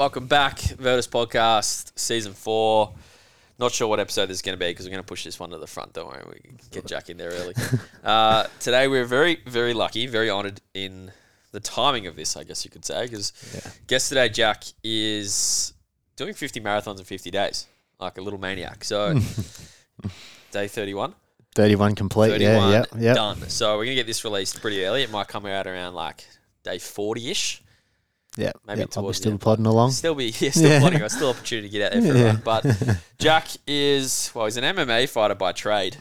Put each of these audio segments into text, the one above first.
welcome back. Virtus Podcast, Season 4. Not sure what episode this is going to be because we're going to push this one to the front. Don't worry, we can get Jack in there early. uh, today, we're very, very lucky, very honoured in the timing of this, I guess you could say, because guest today, Jack, is doing 50 marathons in 50 days, like a little maniac. So, day 31. 31 complete. 31 Yeah, yeah, yeah. done. So we're gonna get this released pretty early. It might come out around like day forty ish. Yeah, Maybe I'll towards- still plodding along. Still be yeah, still Yeah. plodding. Still opportunity to get out there for a Yeah. run. But Jack is well, he's an MMA fighter by trade.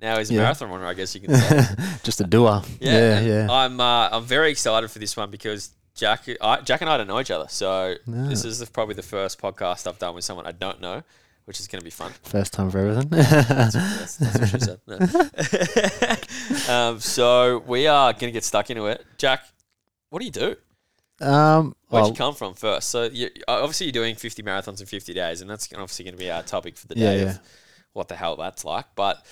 Now he's a Yeah. marathon runner, I guess you can say. Just a doer. Yeah, Yeah, yeah. I'm uh, I'm very excited for this one because Jack I, Jack and I don't know each other, so this is the, probably the first podcast I've done with someone I don't know, which is going to be fun. First time for everything. That's, that's what she said. No. um, so we are going to get stuck into it. Jack, what do you do? Um, Where'd well, you come from first? So you, obviously you're doing 50 marathons in 50 days, and that's obviously going to be our topic for the day yeah. of what the hell that's like. But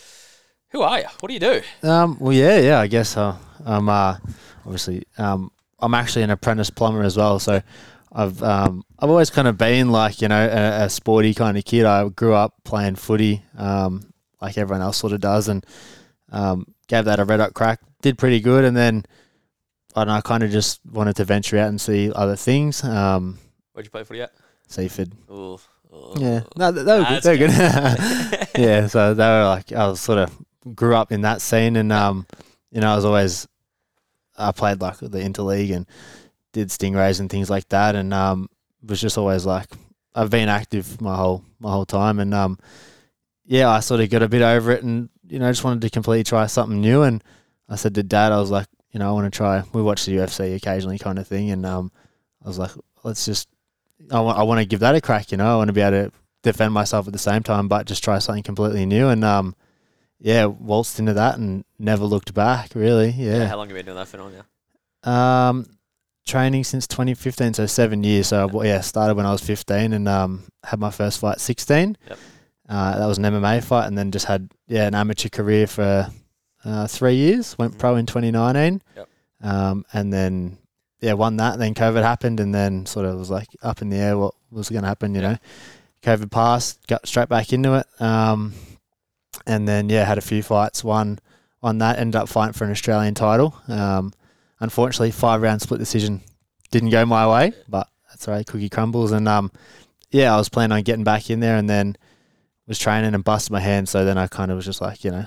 who are you? What do you do? um, well, yeah, yeah. I guess uh, I'm uh, obviously um, I'm actually an apprentice plumber as well. So I've um, I've always kind of been like you know a, a sporty kind of kid. I grew up playing footy, um, like everyone else sort of does, and um, gave that a red hot crack. Did pretty good, and then I. I kind of just wanted to venture out and see other things. Um, Where'd you play footy at? Seaford. Ooh, ooh. Yeah, no, th- they were good. They're good. yeah, so they were like I was sort of grew up in that scene, and um, you know, I was always I played like the interleague and did stingrays and things like that, and um, was just always like I've been active my whole my whole time, and um, yeah, I sort of got a bit over it, and you know, just wanted to completely try something new, and I said to Dad, I was like, you know, I want to try. We watch the UFC occasionally, kind of thing, and um, I was like, let's just I want I want to give that a crack, you know. I want to be able to defend myself at the same time, but just try something completely new. And um, yeah, waltzed into that and never looked back. Really, Yeah, yeah. How long have you been doing that for now? Um, training since 2015, so seven years. So well, yeah, started when I was 15 and um, had my first fight at 16. Yep. Uh, that was an MMA fight, and then just had yeah an amateur career for uh, three years. Went pro in 2019. Yep. Um, and then yeah, won that. And then COVID happened, and then sort of was like up in the air what was going to happen. You know, COVID passed, got straight back into it. Um, and then yeah, had a few fights. Won on that. Ended up fighting for an Australian title. Um, unfortunately, five round split decision didn't go my way, but that's all right. Cookie crumbles, and um, yeah, I was planning on getting back in there, and then was training and busted my hand. So then I kind of was just like, you know,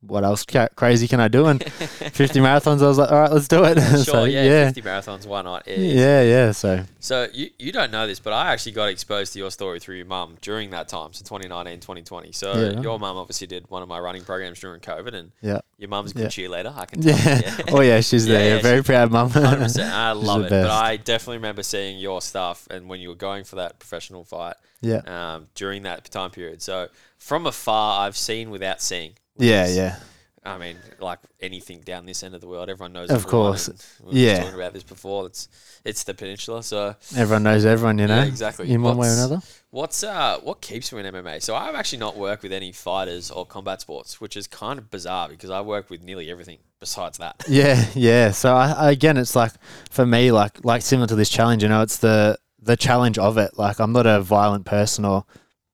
what else ca- crazy can I do? And 50 marathons, I was like, all right, let's do it. sure, so, yeah, yeah, 50 marathons, why not? It is. yeah, yeah. So So you, you don't know this, but I actually got exposed to your story through your mum during that time, so 2019, 2020. So Yeah. your mum obviously did one of my running programs during COVID, and yeah, your mum's a good Yeah. cheerleader. I can tell. yeah. oh yeah, she's Yeah, there. yeah, Very proud mum. I love it. But. I definitely remember seeing your stuff and when you were going for that professional fight yeah, um, during that time period. So from afar, I've seen without seeing. Yeah, yeah. I mean, like anything down this end of the world, everyone knows. Of everyone, course. We Yeah. talking about this before. It's it's the peninsula. So Everyone knows everyone, you know. Yeah, exactly. In one way or another. What's uh what keeps you in MMA? So I've actually not worked with any fighters or combat sports, which is kind of bizarre because I work with nearly everything besides that. Yeah, yeah. So I, I, again, it's like for me, like like similar to this challenge. You know, it's the the challenge of it. Like I'm not a violent person, or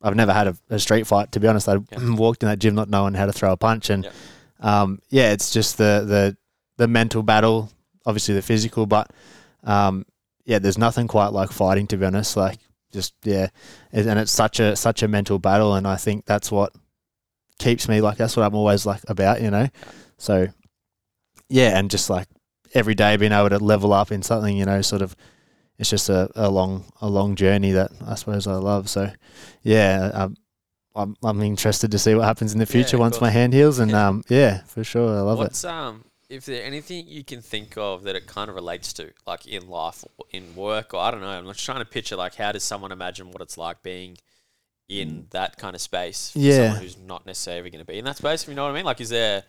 I've never had a, a street fight. To be honest, I Yeah. walked in that gym not knowing how to throw a punch, and Yeah. um, yeah, it's just the the the mental battle. Obviously, the physical, but um, yeah, there's nothing quite like fighting. To be honest, like just yeah, and it's such a such a mental battle, and I think that's what keeps me like that's what I'm always like about. You know, so yeah, and just like every day being able to level up in something, you know, sort of it's just a, a long a long journey that I suppose I love. So yeah, I'm I'm interested to see what happens in the future of once my hand heals, and um yeah, for sure, I love it. What's um if there anything you can think of that it kind of relates to, like in life, or in work, or I don't know. I'm just trying to picture like how does someone imagine what it's like being in that kind of space for Yeah. someone who's not necessarily going to be in that space. If you know what I mean, like is there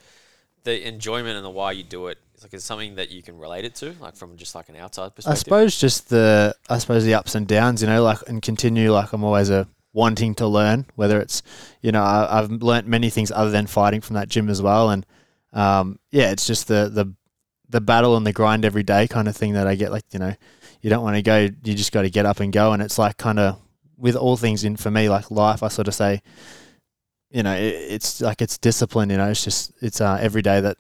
the enjoyment and the why you do it? Like is it something that you can relate it to, like from just like an outside perspective. I suppose just the I suppose the ups and downs, you know, like and continue like I'm always a wanting to learn, whether it's you know I, I've learnt many things other than fighting from that gym as well, and um, yeah, it's just the the the battle and the grind every day kind of thing that I get like you know you don't want to go. You just got to get up and go. And it's like kind of with all things in for me, like life. I sort of say, you know, it, it's like it's discipline. You know, it's just it's uh, every day that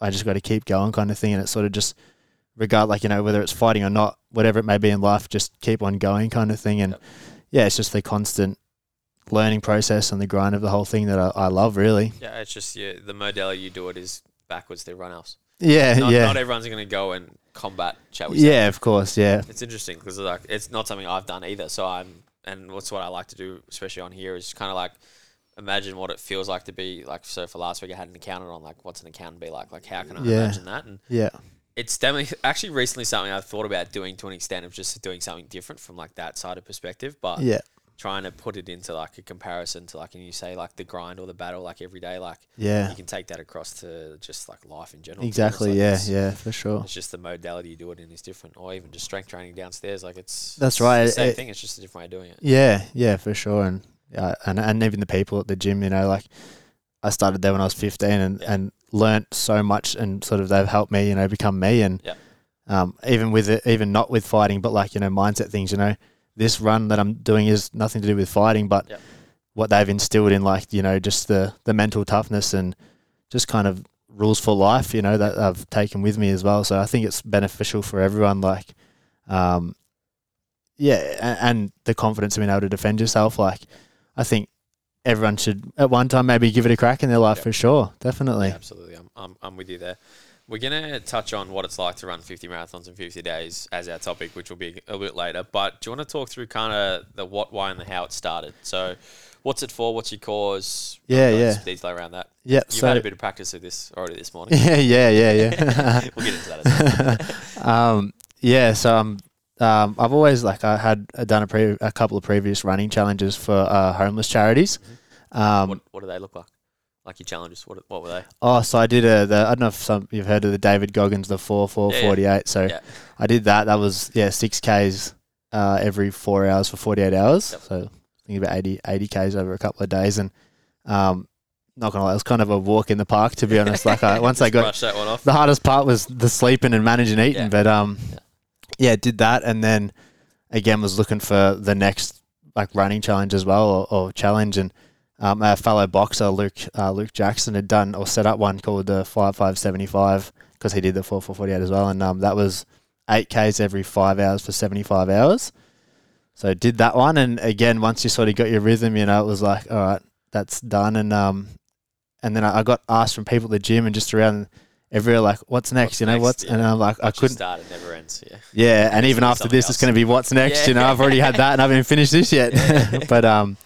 I just got to keep going, kind of thing. And it's sort of just regard like you know whether it's fighting or not, whatever it may be in life, just keep on going, kind of thing. And Yep. yeah, it's just the constant learning process and the grind of the whole thing that I, I love, really. Yeah, it's just yeah, the modality you do it is backwards to everyone else. Yeah, Not, yeah, not everyone's going to go and combat, shall we say. yeah. Of course, yeah, It's interesting because like it's not something I've done either. So I'm, and what's what I like to do, especially on here, is kind of like imagine what it feels like to be like. So for last week, I had an accountant on like, what's an accountant be like? Like, how can I Yeah. imagine that? And yeah, it's definitely actually recently something I've thought about doing to an extent of just doing something different from like that side of perspective, but yeah, trying to put it into like a comparison to like, and you say like the grind or the battle, like every day, like yeah. you can take that across to just like life in general. Exactly. like Yeah, yeah, for sure. It's just the modality you do it in is different, or even just strength training downstairs. Like it's That's it's right, The same it- thing. It's just a different way of doing it. Yeah, yeah, for sure. And yeah, and and even the people at the gym, you know, like I started there when I was fifteen, and Yeah. and learnt so much, and sort of they've helped me, you know, become me, and Yeah. um, even with it, even not with fighting, but like you know, mindset things, you know, this run that I'm doing is nothing to do with fighting, but Yeah. what they've instilled in, like you know, just the the mental toughness and just kind of rules for life, you know, that I've taken with me as well. So I think it's beneficial for everyone, like. Um, yeah, and, and the confidence of being able to defend yourself. Like, I think everyone should at one time maybe give it a crack in their life Yep. for sure. Definitely. Yeah, absolutely. I'm, I'm, I'm with you there. We're going to touch on what it's like to run 50 marathons in 50 days as our topic, which will be a bit later. But do you want to talk through kind of the what, why, and the how it started? So, what's it for? What's your cause? Yeah, yeah. Detail around that. Yeah. You've so had a bit of practice of this already this morning. yeah, yeah, yeah, yeah. we'll get into that. As well. um, yeah. So um, um, I've always like I had done a pre- a couple of previous running challenges for uh, homeless charities. Um, what, what do they look like? Like your challenges? What, what were they? oh, so I did a the I don't know if some you've heard of the David Goggins the four four Yeah, yeah. forty eight. So Yeah. I did that. That was yeah six k's uh, every four hours for forty eight hours. Yep. So I think about 80, 80 k's over a couple of days, and um, not gonna lie, it was kind of a walk in the park to be honest. Like I, once I Just got brush that one off. the hardest part was the sleeping and managing eating, Yeah. but um, Yeah. Yeah. did that, and then again was looking for the next like running challenge as well or, or challenge, and um, our fellow boxer Luke uh, Luke Jackson had done or set up one called the five five seventy five because he did the four four forty eight as well, and um, that was eight k's every five hours for seventy five hours. So did that one, and again, once you sort of got your rhythm, you know, it was like, all right, that's done, and um, and then I I got asked from people at the gym and just around everywhere, like, what's next? What's you know, next? what's, Yeah. and I'm like, I Once couldn't, start, it never ends. Yeah. yeah, and even after this, it's going to be what's next. You know, I've already had that and I haven't finished this yet. Yeah. but um,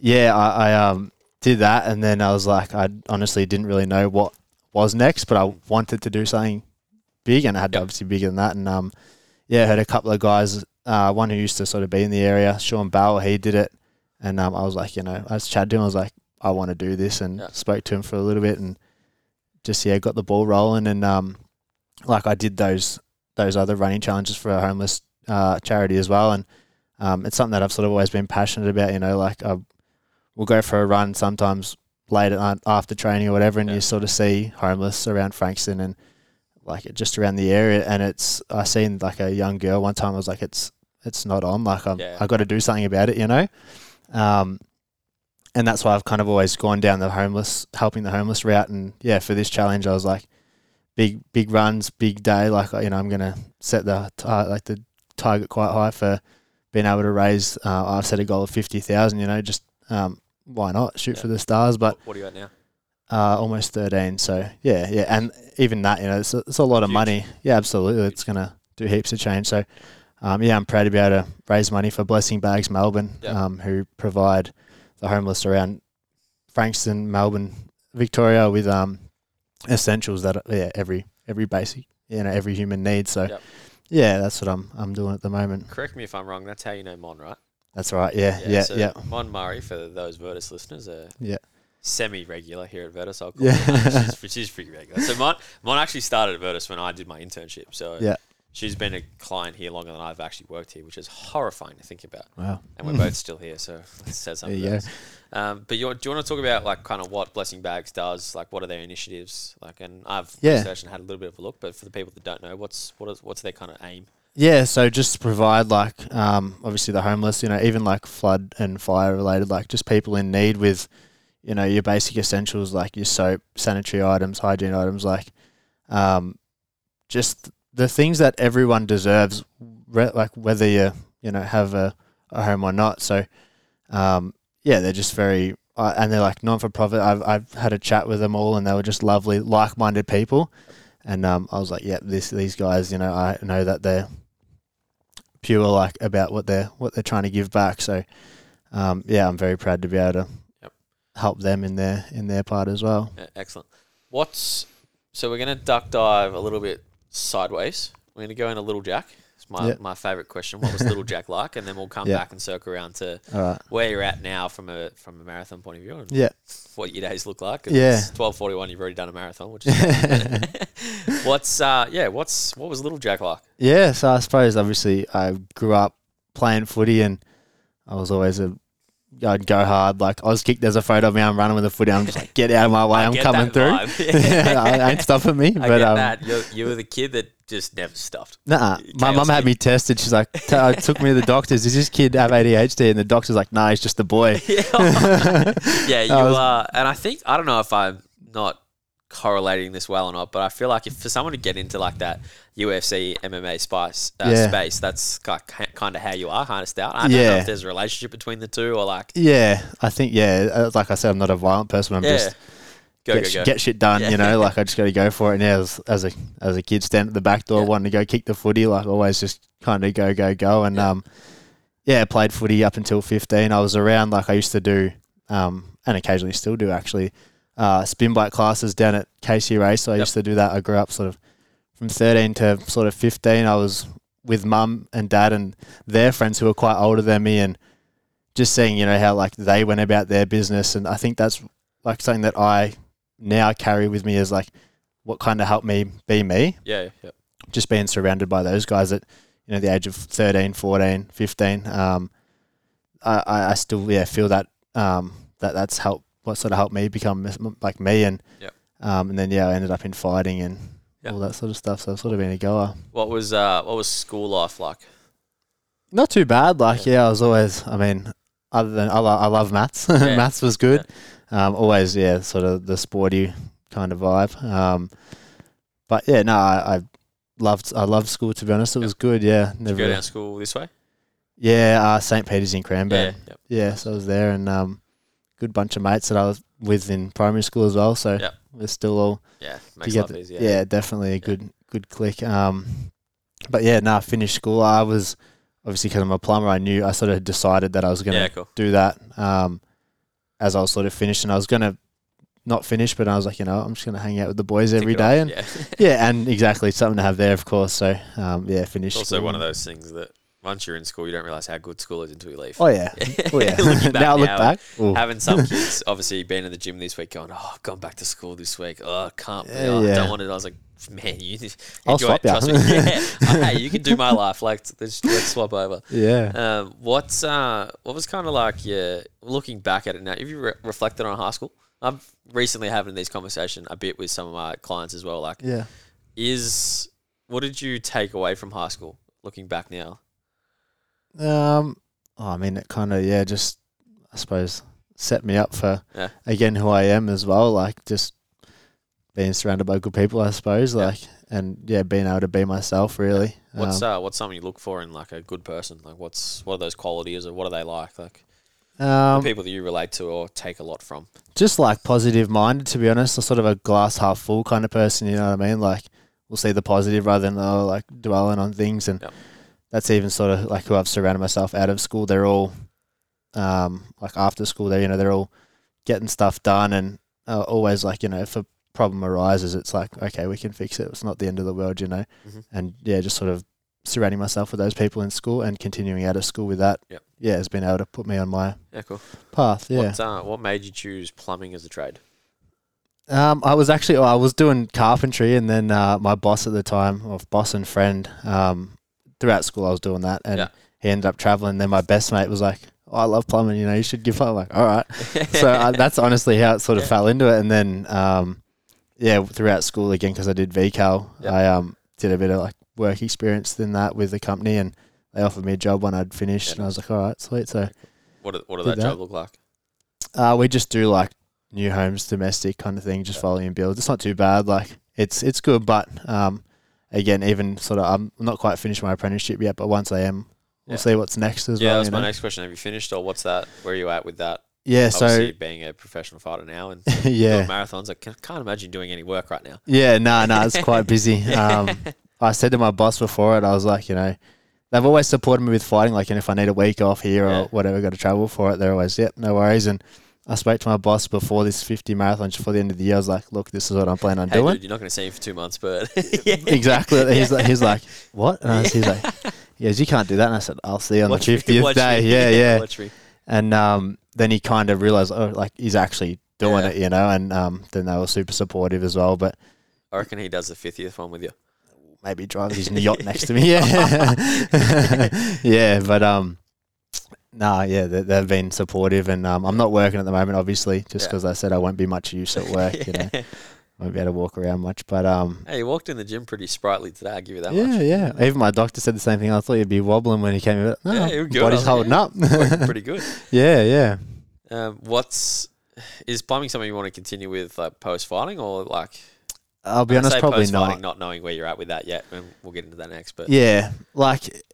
yeah, I, I um did that, and then I was like, I honestly didn't really know what was next, but I wanted to do something big, and I had to obviously bigger than that, and um, yeah, I heard a couple of guys, uh, one who used to sort of be in the area, Sean Bauer, he did it, and um, I was like, you know, I was chatting to him, I was like, I want to do this, and Yeah. spoke to him for a little bit, and just yeah, got the ball rolling, and um, like I did those those other running challenges for a homeless uh, charity as well, and um, it's something that I've sort of always been passionate about. You know, like I, we'll go for a run sometimes late at night after training or whatever, and Yeah. you sort of see homeless around Frankston and like just around the area. And it's I seen like a young girl one time. I was like, it's it's not on. Like I'm, Yeah. I got to do something about it. You know. Um, and that's why I've kind of always gone down the homeless, helping the homeless route. And yeah, for this challenge, I was like, big, big runs, big day. Like you know, I'm gonna set the tar- like the target quite high for being able to raise. Uh, I've set a goal of fifty thousand. You know, just um, why not shoot Yeah. for the stars? But what, are you at now? uh, almost thirteen. So yeah, yeah, and even that, you know, it's a, it's a lot of Huge. money. Yeah, absolutely, it's gonna do heaps of change. So. Um, yeah, I'm proud to be able to raise money for Blessing Bags Melbourne, Yeah. um, who provide the homeless around Frankston, Melbourne, Victoria with um, essentials that yeah every every basic you know every human needs. So Yep. yeah, that's what I'm I'm doing at the moment. Correct me if I'm wrong. That's how you know Mon, right? That's right. Yeah, yeah, so yeah. Mon Murray, for those Virtus listeners, are Yeah. semi-regular here at Virtus, I'll call Yeah. it, which, is, which is pretty regular. So Mon, Mon actually started at Virtus when I did my internship. So Yeah. She's been a client here longer than I've actually worked here, which is horrifying to think about. Wow. And we're both still here, so it says something. you about go. us. Um, but do you want to talk about like kind of what Blessing Bags does? Like, what are their initiatives? Like, and I've Yeah. researched and had a little bit of a look, but for the people that don't know, what's what is what's their kind of aim? Yeah, so just to provide like um, obviously the homeless, you know, even like flood and fire related, like just people in need with, you know, your basic essentials like your soap, sanitary items, hygiene items, like um, just the things that everyone deserves, re- like whether you you know have a, a home or not. So um, yeah, they're just very uh, and they're like non for profit. I've I've had a chat with them all, and they were just lovely, like minded people. And um, I was like, yeah, this these guys, you know, I know that they're pure like about what they're what they're trying to give back. So um, yeah, I'm very proud to be able to Yep. help them in their in their part as well. Yeah, excellent. What's so we're gonna duck dive a little bit sideways. We're gonna go into Little Jack. It's my Yep. my favorite question. What was Little Jack like? And then we'll come Yeah. back and circle around to right. where you're at now from a from a marathon point of view and Yeah. what your days look like. Yeah. twelve forty one. You've already done a marathon, which is what's uh yeah. What's what was Little Jack like? Yeah, so I suppose obviously I grew up playing footy and I was always a I'd go hard. Like I was kicked. There's a photo of me. I'm running with a footy. I'm just like, get out of my way. I'm coming through. yeah, I ain't stopping me. I but um, that. You're, you were the kid that just never stopped. Nah, my mum had me tested. She's like, t- I took me to the doctors. Does this kid have ADHD? And the doctor's like, No, he's just a boy. yeah, you was- are, and I think I don't know if I'm not correlating this well or not, but I feel like if for someone to get into like that UFC MMA spice uh, Yeah. space, that's kind of how you are, of stout. I don't know if there's a relationship between the two or like, Yeah, I think yeah. uh, Like I said, I'm not a violent person. I'm yeah, just go get, go go. get shit done. Yeah. You know, like I just got to go for it. And yeah, as, as a as a kid, stand at the back door, Yeah. wanting to go kick the footy. Like always, just kind of go go go. And Yeah. um, yeah, played footy up until 15. I was around like I used to do, um, and occasionally still do actually. Uh, spin bike classes down at Casey RACE. So I Yep. used to do that. I grew up sort of from 13 to sort of 15. I was with mum and dad and their friends who were quite older than me, and just seeing you know how like they went about their business. And I think that's like something that I now carry with me is like what kind of helped me be me yeah, yeah, just being surrounded by those guys at you know the age of 13 14 15 um i i I still yeah feel that um that that's helped what sort of helped me become like me and Yep. um and then yeah i ended up in fighting and Yep. all that sort of stuff so i've sort of been a goer What was uh, what was school life like? not too bad like yeah, i was always i mean other than i, lo- I love maths Yeah. maths was good um always yeah sort of the sporty kind of vibe um but yeah no i, I loved i loved school to be honest it Yep. was good yeah Did you never go down school this way? Yeah, uh, St. Peter's in Cranbourne. Yeah, yep. Yeah, so I was there and um, good bunch of mates that I was with in primary school as well. So Yep. we're still all yeah, makes together. life easier. Yeah, definitely a good good click. Um, but yeah, no, I finished school. I was obviously because I'm a plumber. I knew I sort of decided that I was going to yeah, cool. do that um, as I was sort of finishing. I was going to not finish, but I was like, you know, I'm just going to hang out with the boys every it off, and yeah. yeah, and exactly something to have there, of course. So um, yeah, finished. Also one of those things that once you're in school, you don't realize how good school is until you leave. Oh yeah, oh yeah. Now I look back. ooh. having some kids obviously being in the gym this week going, oh, I've gone back to school this week. Oh, I can't. Yeah, oh, I don't want it. I was like, man, you I'll enjoy swap it. Trust me. Yeah. Oh, hey, you can do my life. Like, let's, let's swap over. Yeah. Um, what's uh, what was kind of like, yeah, looking back at it now, have you re- reflected on high school? I'm recently having this conversation a bit with some of my clients as well. Like, Yeah. is what did you take away from high school looking back now? Um, oh, I mean, it kind of yeah, just I suppose set me up for Yeah. again who I am as well. Like just being surrounded by good people, I suppose. Yeah. Like and yeah, being able to be myself really. What's um, uh, what's something you look for in like a good person? Like, what's what are those qualities or what are they like? Like um, the people that you relate to or take a lot from. just like positive minded to be honest. I'm sort of a glass half full kind of person. You know what I mean? Like we'll see the positive rather than oh, like dwelling on things and. Yep. That's even sort of like who I've surrounded myself out of school. They're all, um, like after school. They you know they're all getting stuff done and uh, always like you know if a problem arises, it's like okay we can fix it. It's not the end of the world, you know. Mhm. And yeah, just sort of surrounding myself with those people in school and continuing out of school with that. Yep. Yeah, has been able to put me on my Yeah, cool. path. Yeah. What uh, what made you choose plumbing as a trade? Um, I was actually I was doing carpentry, and then uh, my boss at the time, or boss and friend, um, throughout school I was doing that, and Yeah. he ended up traveling. Then my best mate was like, oh, "I love plumbing, you know, you should give up." I'm like, all right. so that's honestly how it sort of Yeah. fell into it, and then um, yeah, throughout school again because I did VCAL. I um did a bit of like work experience than that with the company, and they offered me a job when I'd finished, Yeah, and I was like, all right, sweet. So What what did that, that. job look like? uh, we just do like new homes, domestic kind of thing, just Yeah. following builds. It's not too bad. Like it's it's good, but um, again, even sort of I'm not quite finished my apprenticeship yet, but once I am, we'll Yeah. see what's next as Yeah, well. that's my know? next question. Have you finished or what's that? Where are you at with that? Yeah, Obviously, so being a professional fighter now and yeah, marathons, I ca- can't imagine doing any work right now. Yeah, no, no, it's quite busy. Um, I said to my boss before it, I was like, you know, they've always supported me with fighting. Like, and if I need a week off here Yeah. or whatever, got to travel for it, they're always, yep, no worries. And I spoke to my boss before this 50 marathon, just before the end of the year. I was like, look, this is what I'm planning on Hey, doing. dude, you're not going to see him for two months, but Exactly. He's like, he's like, what? And I was, he's like, goes, you can't do that. And I said, I'll see you on Watch the 50th watch day. me. Yeah, yeah. Watch me. And um, then he kind of realized, oh, like he's actually doing Yeah. it, you know. And um, then they were super supportive as well. But I reckon he does the 50th one with you. maybe drives his yacht next to me. Yeah, yeah, but um, nah, yeah, they, they've been supportive, and um, I'm not working at the moment, obviously, just Yeah. because I said I won't be much use at work. You know, won't be able to walk around much, but um. Hey, you walked in the gym pretty sprightly today. I'll give you that Yeah, much. yeah. Even my doctor said the same thing. I thought you'd be wobbling when he came in. No, Yeah, you were good. Body's holding up. Pretty good. yeah, yeah. Um, what's is plumbing something you want to continue with like post fighting or like? I'll be I honest, probably not. not knowing where you're at with that yet, and we'll get into that next. But Yeah, like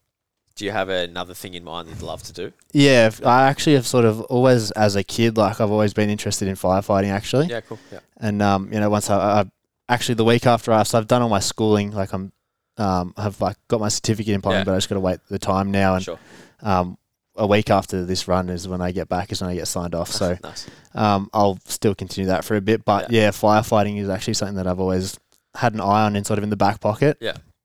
do you have another thing in mind you'd love to do? yeah. I actually have sort of always, as a kid, like I've always been interested in firefighting. Actually, Yeah, cool. Yeah, And um, you know, once I, I actually the week after I, so I've done all my schooling, like I'm, um, I've like got my certificate in plumbing, Yeah. but I just got to wait the time now. And sure. um, a week after this run is when I get back, is when I get signed off. So nice. um, I'll still continue that for a bit. But yeah. firefighting is actually something that I've always had an eye on and sort of in the back pocket.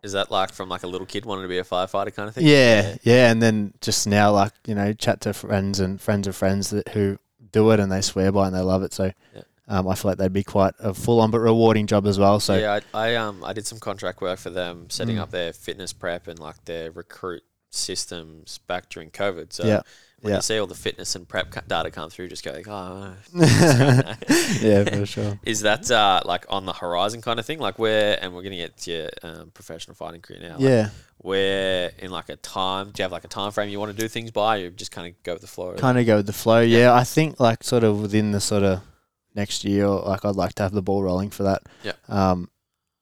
Is that like from like a little kid wanting to be a firefighter kind of thing? Yeah, yeah, and then just now, like you know, chat to friends and friends of friends that who do it and they swear by it and they love it. So, Yeah. um, I feel like they'd be quite a full on but rewarding job as well. So, yeah, I, I um I did some contract work for them, setting Mm. up their fitness prep and like their recruit systems back during COVID. So Yeah, when yeah. you see all the fitness and prep data come through, just go like, oh. yeah, for sure. Is that uh, like on the horizon kind of thing? Like where, and we're going to get to your um, professional fighting career now. Like Yeah, where in like a time, do you have like a time frame you want to do things by? Or you just kind of go with the flow? kind of go with the flow. Yeah. I think like sort of within the sort of next year, like I'd like to have the ball rolling for that. Yeah. Um,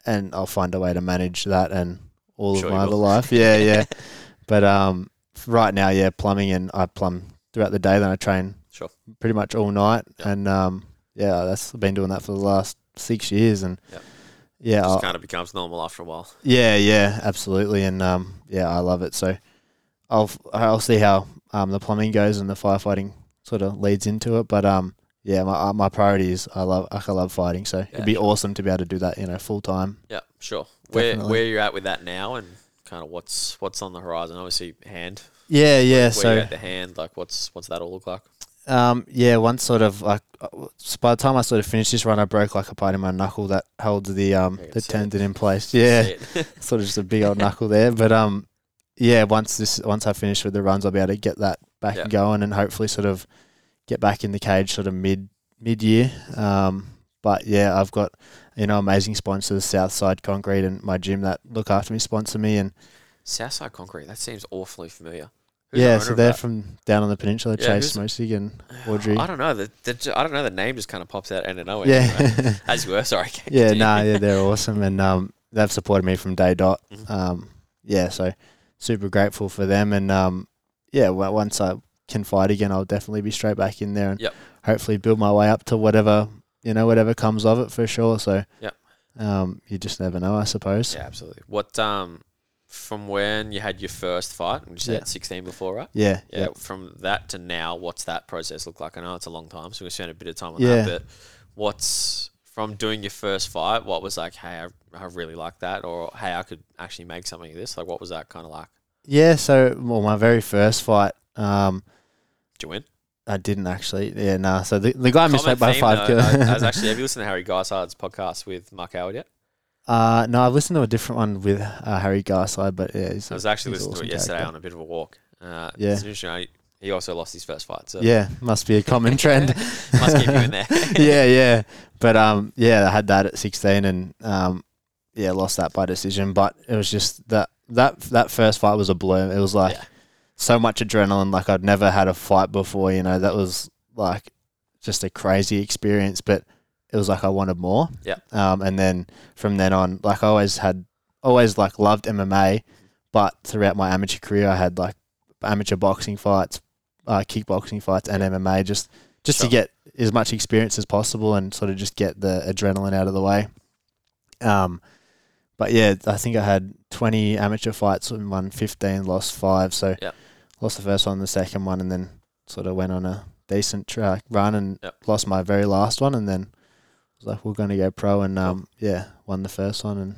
and I'll find a way to manage that and all Sure of my other life. Yeah, yeah. but um, right now, yeah, plumbing and I plumb throughout the day. Then I train Sure. pretty much all night, Yeah. and um, yeah, that's I've been doing that for the last six years, and Yeah. yeah, just kind of becomes normal after a while. yeah, yeah, absolutely, and um, yeah, I love it. So I'll I'll see how um the plumbing goes and the firefighting sort of leads into it, but um. Yeah, my uh, my priority is I love I love fighting, so Yeah, it'd be sure. awesome to be able to do that, you know, full time. Yeah, sure. Where where you're at with that now, and kind of what's what's on the horizon? Obviously, hand. Yeah, yeah. Where so the hand, like what's what's that all look like? Um, yeah, once sort of like by the time I sort of finished this run, I broke like a part in my knuckle that holds the um the see it. tendon in place. Yeah, sort of just a big old knuckle there. But um, yeah, once this once I finish with the runs, I'll be able to get that back Yeah. and going, and hopefully sort of get back in the cage sort of mid mid year. Um, but yeah, I've got you know amazing sponsors, Southside Concrete and my gym that look after me, sponsor me, and Southside Concrete. That seems awfully familiar. Who's yeah, owner so they're from down on the peninsula, Yeah, Chase Mosig and Audrey. I don't know. The, the, I don't know. The name just kind of pops out out of nowhere. Yeah. As you were, sorry. yeah, no, nah, yeah, they're awesome, and um, they've supported me from day dot. Mhm. Um, yeah, so super grateful for them, and um, yeah, once I can fight again, I'll definitely be straight back in there, and Yep. hopefully build my way up to whatever you know, whatever comes of it for sure. So, Yep. um, you just never know, I suppose. Yeah, absolutely. What um, from when you had your first fight, you said Yeah. 16 before, right? Yeah, Yeah, yeah. From that to now, what's that process look like? I know it's a long time, so we spent a bit of time on Yeah. that. But what's from doing your first fight? What was like? Hey, I, I really like that, or hey, I could actually make something of this. Like, what was that kind of like? Yeah, so well, my very first fight, um, Did you win? I didn't actually. Yeah, nah. So the, the guy missed out by theme, five though, kills. I, was actually. Have you listened to Harry Garside's podcast with Mark Howard yet? uh, no, I've listened to a different one with uh, Harry Garside, but yeah, he's I was actually listening to it awesome yesterday character. on a bit of a walk. Uh, Yeah. it's interesting. He also lost his first fight, so Yeah, must be a common trend. must keep you in there. yeah, yeah. But um, yeah, I had that at 16, and um, yeah, lost that by decision. But it was just that that that first fight was a blur. It was like Yeah. So much adrenaline. Like I'd never had a fight before. You know, that was like just a crazy experience. But it was like I wanted more. Yeah. Um, and then from then on, like I always had, always like loved MMA, but throughout my amateur career, I had like amateur boxing fights, uh, kickboxing fights, and MMA just just Sure. to get as much experience as possible and sort of just get the adrenaline out of the way. Um, but yeah, I think I had 20 amateur fights and won 15, lost five. So Yep. Lost the first one, the second one, and then sort of went on a decent track run and Yep. lost my very last one. And then was like, we're going to go pro and um, yeah, won the first one. And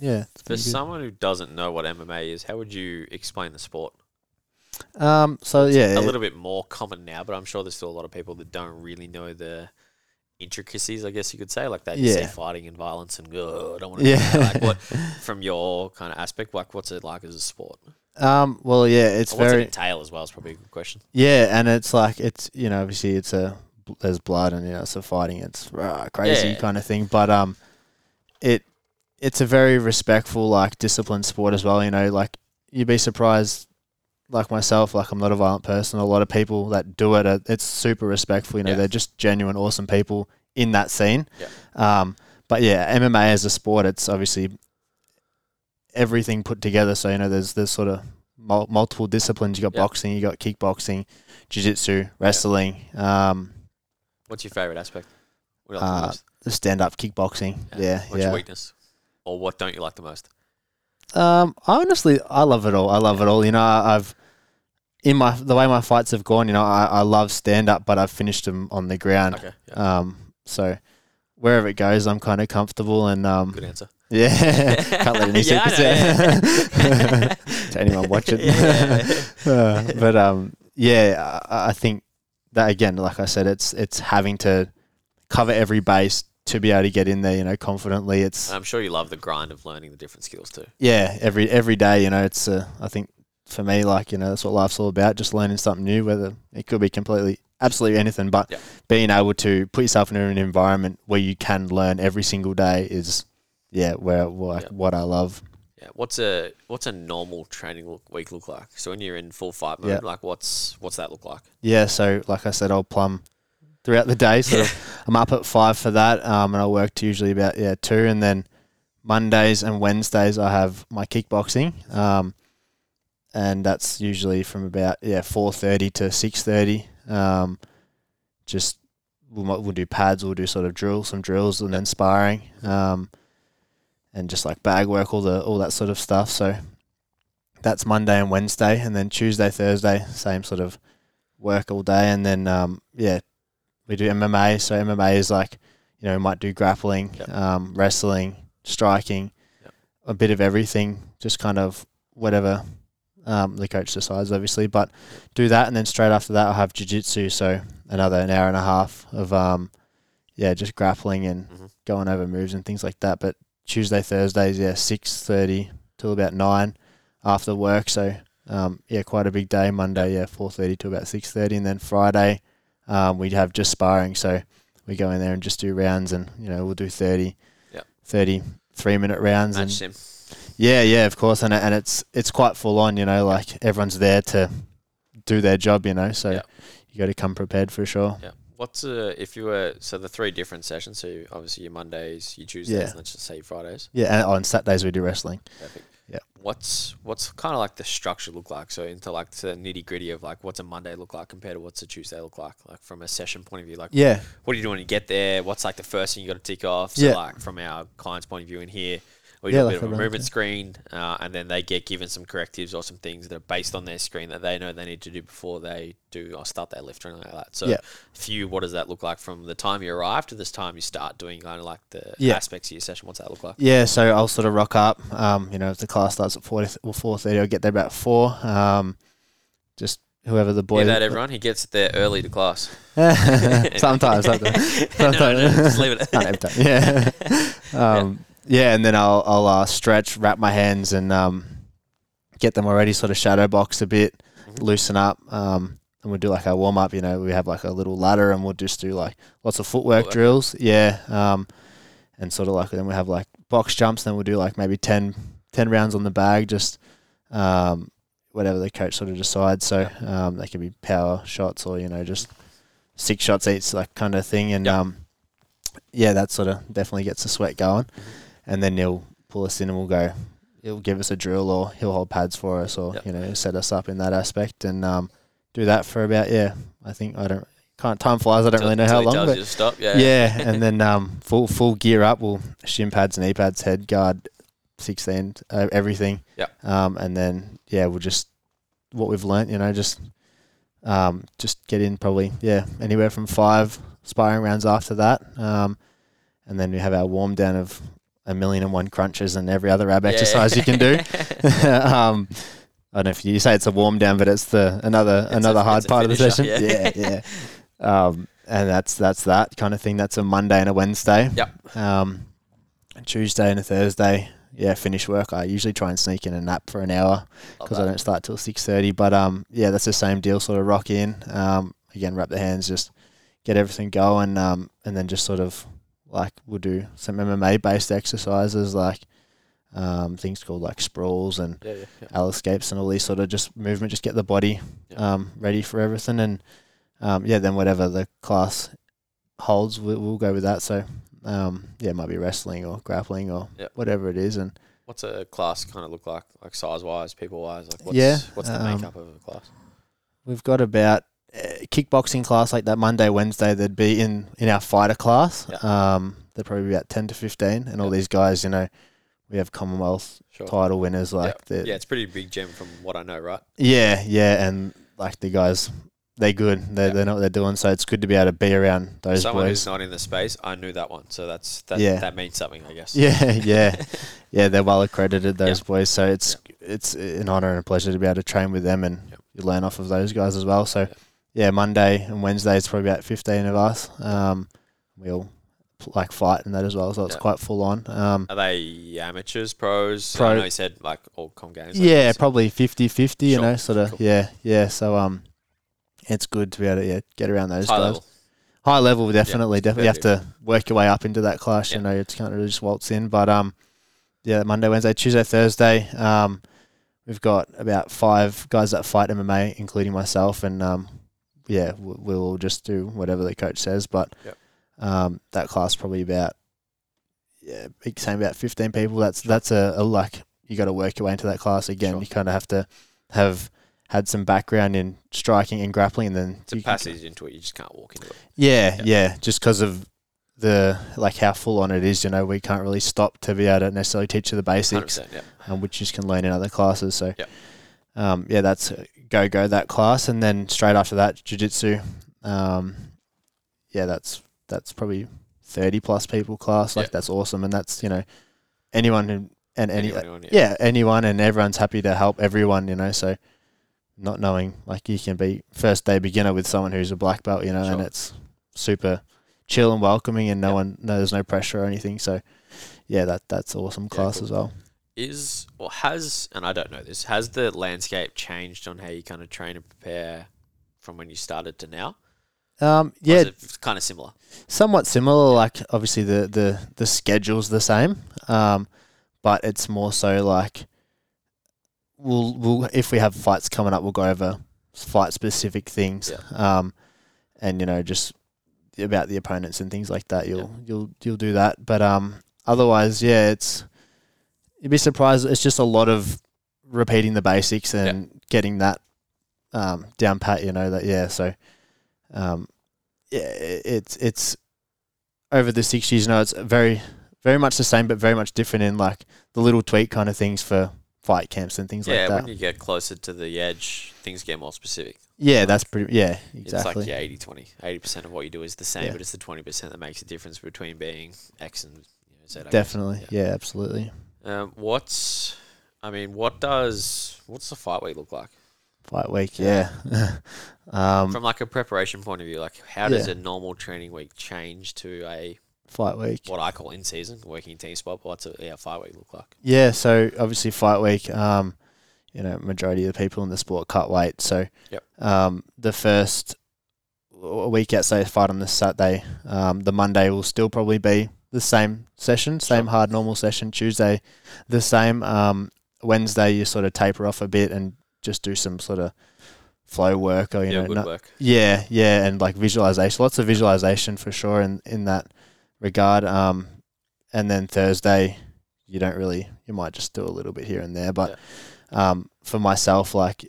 yeah, For someone who doesn't know what MMA is, how would you explain the sport? um, so yeah, a little bit more common now, but I'm sure there's still a lot of people that don't really know the intricacies. I guess you could say, like they just see Yeah. fighting and violence and oh, I don't want to. Yeah. Like what from your kind of aspect, like what's it like as a sport? Um, well, yeah, it's what's very it entail as well? Is probably a good question. Yeah, and it's like it's you know obviously it's a there's blood and you know it's a fighting it's rah, crazy Yeah. kind of thing, but um, it it's a very respectful like disciplined sport as well. You know, like you'd be surprised. Like myself, like I'm not a violent person. A lot of people that do it, are, it's super respectful. You know, Yeah. they're just genuine, awesome people in that scene. Yeah. Um, but yeah, MMA as a sport, it's obviously everything put together. So you know, there's there's sort of mul- multiple disciplines. You got Yeah. boxing, you got kickboxing, jiu-jitsu, wrestling, um, What's your favorite aspect? What do you like the uh, most? the stand-up kickboxing. Yeah, What's yeah. your weakness? Or what don't you like the most? Um, honestly, I love it all. I love it all. You know, I've in my the way my fights have gone. You know, I, I love stand-up, but I've finished them on the ground. Okay, yeah. Um, so wherever it goes, I'm kind of comfortable and um, good answer. Yeah, can't let any Yeah, secrets out to anyone watching. Yeah. Uh, but um, yeah, I, I think that again, like I said, it's it's having to cover every base to be able to get in there. You know, confidently. It's I'm sure you love the grind of learning the different skills too. yeah, every every day. You know, it's uh, I think for me, like you know, that's what life's all about. Just learning something new, whether it could be completely, absolutely anything, but Yeah. being able to put yourself in an environment where you can learn every single day is yeah, where Yeah. what I love. Yeah. What's a what's a normal training look, week look like? So when you're in full fight mode, Yeah. like what's what's that look like? Yeah, so like I said, I'll plumb throughout the day. So I'm up at five for that, um, and I work to usually about yeah two, and then Mondays and Wednesdays I have my kickboxing, um, and that's usually from about yeah four thirty to six thirty. Um, just we'll, we'll do pads, we'll do sort of drills, some drills, and then sparring, um, and just like bag work, all the all that sort of stuff. So that's Monday and Wednesday, and then Tuesday, Thursday, same sort of work all day, and then um, yeah, we do MMA. So MMA is like you know we might do grappling, Yep. um, wrestling, striking, Yep. a bit of everything, just kind of whatever um, the coach decides, obviously. But do that, and then straight after that, I'll have jiu-jitsu. So another an hour and a half of um, yeah, just grappling and Mhm. going over moves and things like that. But Tuesday, Thursdays, yeah, six thirty till about nine after work. So um, yeah, quite a big day. Monday, yeah, four thirty to about six thirty, and then Friday, um, we'd have just sparring. So we go in there and just do rounds, and you know we'll do 30, Yep. 30 three minute rounds, Match and sim. yeah, yeah, of course, and and it's it's quite full on. You know, like everyone's there to do their job. You know, so Yeah. you got to come prepared for sure. Yeah. What's uh, if you were so the three different sessions? So obviously your Mondays, your Tuesdays, Yeah. and let's just say your Fridays. Yeah, and on Saturdays we do wrestling. Perfect. Yeah. What's what's kind of like the structure look like? So into like the nitty gritty of like what's a Monday look like compared to what's a Tuesday look like? Like from a session point of view, like Yeah, what do you do when you get there? What's like the first thing you got to tick off? So Yeah. like from our client's point of view in here, we Yeah, do a bit of a movement screen, uh, and then they get given some correctives or some things that are based on their screen that they know they need to do before they do or start their lift or anything like that. So Yeah. you, what does that look like from the time you arrive to this time you start doing kind of like the Yeah. aspects of your session? What's that look like? yeah. So I'll sort of rock up. Um, you know, if the class starts at four or four thirty, I'll get there about four. Um, just whoever the boy. Hear that, everyone? He gets there early to class. sometimes, sometimes. no, no, just leave it. Not every time. Yeah. um, yeah, and then I'll I'll uh, stretch, wrap my hands, and um, get them already sort of shadow box a bit, Mhm. loosen up. Um, and we'll do like our warm up. You know, we have like a little ladder, and we'll just do like lots of footwork Footwork. drills. Yeah. Um, and sort of like then we have like box jumps. Then we'll do like maybe 10, 10 rounds on the bag, just um, whatever the coach sort of decides. So um, they can be power shots or you know just six shots each, like kind of thing. And Yeah. um, yeah, that sort of definitely gets the sweat going. And then he'll pull us in and we'll go. He'll give us a drill or he'll hold pads for us or Yep. you know set us up in that aspect and um, do that for about yeah. I think I don't can't time flies. I don't Till- really know how long, but stop. Yeah. yeah, and then um, full full gear up. We'll shin pads, knee pads, head guard, sixteen, uh, everything. Yeah. Um, and then yeah, we'll just what we've learnt, you know, just um, just get in probably yeah anywhere from five sparring rounds after that. Um, and then we have our warm down of a million and one crunches and every other ab Yeah. exercise you can do. um, I don't know if you say it's a warm down, but it's the another It's a- another hard a part of the session. yeah. yeah, yeah. Um, and that's that's that kind of thing. That's a Monday and a Wednesday. Yep. Um, Tuesday and a Thursday. Yeah, finish work. I usually try and sneak in a nap for an hour because I don't start till six thirty. But um, yeah, that's the same deal. Sort of rock in. Um, again, wrap the hands, just get everything going. Um, and then just sort of like we'll do some MMA based exercises like um things called like sprawls and Yeah, yeah, yeah. And all these sort of just movement, just get the body um, ready for everything. And um, yeah, then whatever the class holds, we'll, we'll go with that. So um, yeah, it might be wrestling or grappling or whatever it is. And What's a class kind of look like, like size wise, people wise? Like, what's, Yeah, what's the um, makeup of a class? we've got about kickboxing class like that Monday, Wednesday. They'd be in in our fighter class. Yeah. Um, they're probably about ten to fifteen, and all these guys, you know, we have Commonwealth Sure. title winners like the Yeah, it's pretty big gem from what I know, right? Yeah, yeah, and like the guys, they're good. They they know what they're doing, so it's good to be able to be around those Someone boys. who's not in the space, I knew that one, so that's that. Yeah. That means something, I guess. Yeah, yeah, yeah. They're well accredited, those boys. So it's it's an honor and a pleasure to be able to train with them, and you learn off of those guys as well. So Yeah. yeah, Monday and Wednesday is probably about fifteen of us. Um, we all like fight and that as well, so it's Yeah. quite full on. Um, Are they amateurs, pros? Pro- I know you said like all com games. like yeah, this. probably 50-50, you know, sort of. Cool. Yeah, yeah. So um, it's good to be able to yeah, get around those high guys. level. High level, definitely. it's definitely, you have to work your way up into that class. Yeah. You know, you can't really just waltz in. But um, yeah, Monday, Wednesday, Tuesday, Thursday. Um, we've got about five guys that fight MMA, including myself, and um, yeah, we'll just do whatever the coach says. But Yep. um, that class probably about yeah, saying about fifteen people. That's that's a, a like you got to work your way into that class again. Sure. You kind of have to have had some background in striking and grappling, and then It's a you can- into it. You just can't walk into it. yeah, Yeah. yeah, just because of the like how full on it is. You know, we can't really stop to be able to necessarily teach you the basics, 100%, um, which you can learn in other classes. So, Yeah. um, yeah, that's go go that class, and then straight after that, jujitsu. Um, yeah, that's that's probably thirty plus people class. Like Yeah. that's awesome, and that's you know anyone who and any Anyone, anyone, yeah, anyone and everyone's happy to help everyone, you know. So not knowing like you can be first day beginner with someone who's a black belt, you know, and it's super chill and welcoming and no Yeah. one no there's no pressure or anything. So yeah, that that's awesome class cool. as well. Is or has, and I don't know this, has the landscape changed on how you kind of train and prepare from when you started to now? Um yeah, is it kind of similar? somewhat similar. Like obviously the the the schedule's the same, um, but it's more so like we'll we'll if we have fights coming up, we'll go over fight specific things, um, and you know just about the opponents and things like that. You'll you'll you'll do that, but um, otherwise, yeah, it's you'd be surprised. It's just a lot of repeating the basics and getting that um, down pat. You know that yeah, so um, yeah, it's it's over the six years. No, it's very very much the same, but very much different in like the little tweak kind of things for fight camps and things yeah, like that. Yeah, when you get closer to the edge, things get more specific. yeah, that's pretty. Yeah, exactly. It's like yeah, 80 20. 80% of what you do is the same, Yeah. but it's the 20% that makes a difference between being X and you know, Z. Definitely. Yeah. absolutely. Um, what's, I mean, what does, what's the fight week look like? Fight week. Yeah. um, From like a preparation point of view, like how does Yeah. a normal training week change to a, fight week. what I call in season, working team spot? What's a yeah, fight week look like? Yeah, so obviously fight week, um, you know, majority of the people in the sport cut weight. So Yep. um, the first w- week outside fight on the Saturday, um, the Monday will still probably be the same session, same Sure. hard normal session. Tuesday, the same. Um, Wednesday, you sort of taper off a bit and just do some sort of flow work or you yeah, know, good not- work. yeah, yeah, and like visualization, lots of visualization for sure in in that regard. Um, and then Thursday, you don't really, you might just do a little bit here and there, but um, for myself, like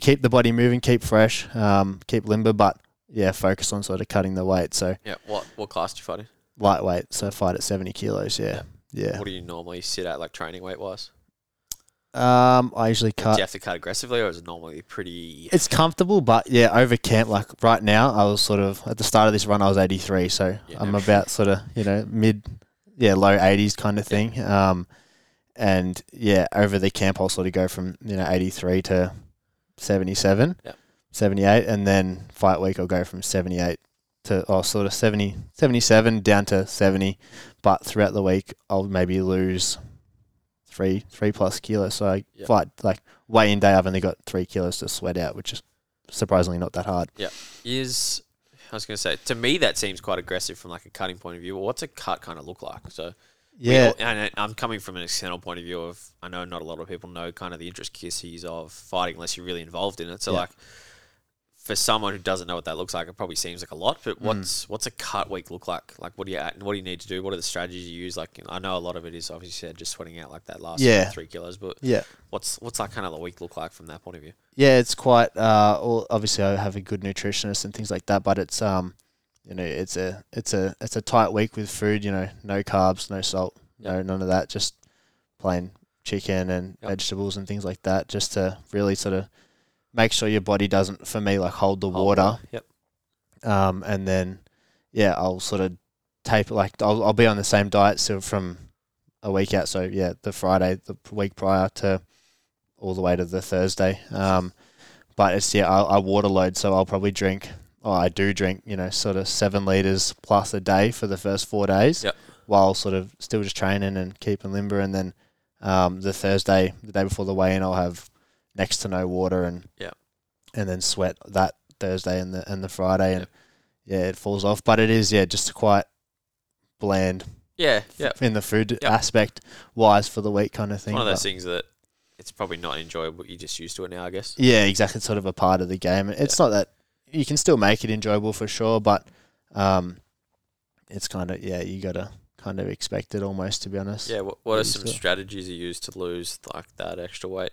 keep the body moving, keep fresh, um, keep limber, but yeah, focus on sort of cutting the weight. So Yeah. What what class do you fight in? Lightweight, so fight at seventy kilos. Yeah, yeah. What do you normally sit at, like training weight wise? Um, I usually cut. Do you have to cut aggressively, or is it normally pretty? It's comfortable, but yeah, over camp, like right now, I was sort of at the start of this run, I was 83, so Yeah. I'm about sort of you know mid, yeah, low 80s kind of thing. Um, and yeah, over the camp, I'll sort of go from you know 83 to 77, Yep. 78, and then fight week, I'll go from 78 to oh sort of 70, 77 down to 70, but throughout the week, I'll maybe lose three three plus kilos. So I Yep. fight like weigh in day, I've only got three kilos to sweat out, which is surprisingly not that hard. Yeah, is I was going to say to me that seems quite aggressive from like a cutting point of view. Well, what's a cut kind of look like? So Yeah, all- and I'm coming from an external point of view of I know not a lot of people know kind of the intricacies of fighting unless you're really involved in it. So Yeah. like for someone who doesn't know what that looks like, it probably seems like a lot. Mm. But what's what's a cut week look like? Like what do you what do you need to do? What are the strategies you use? Like I know a lot of it is obviously just sweating out like that last Yeah. three kilos, but yeah, what's what's that kind of the week look like from that point of view? yeah. It's quite. Uh, well, obviously, I have a good nutritionist and things like that, but it's um, you know, it's a it's a it's a tight week with food. You know, no carbs, no salt, no none of that. Just plain chicken and Yep. vegetables and things like that, just to really sort of make sure your body doesn't, for me, like hold the water. Yep. um, and then yeah, I'll sort of taper like I'll I'll be on the same diet so from a week out. So yeah, the Friday, the week prior to all the way to the Thursday. Um, but it's yeah, I, I water load, so I'll probably drink. Oh, I do drink, you know, sort of seven liters plus a day for the first four days, Yep. while sort of still just training and keeping limber. And then um, the Thursday, the day before the weigh-in, I'll have next to no water and yeah, and then sweat that Thursday and the and the Friday, and yeah, it falls off. But it is yeah, just quite bland Yeah, yeah. in the food Yep. aspect wise for the week kind of thing. One of those things that it's probably not enjoyable. You're just used to it now, I guess. Yeah, exactly. It's sort of a part of the game. It's not that you can still make it enjoyable for sure, but um, it's kind of yeah, you gotta kind of expect it almost to be honest. Yeah. What, what are some strategies you use to lose like that extra weight?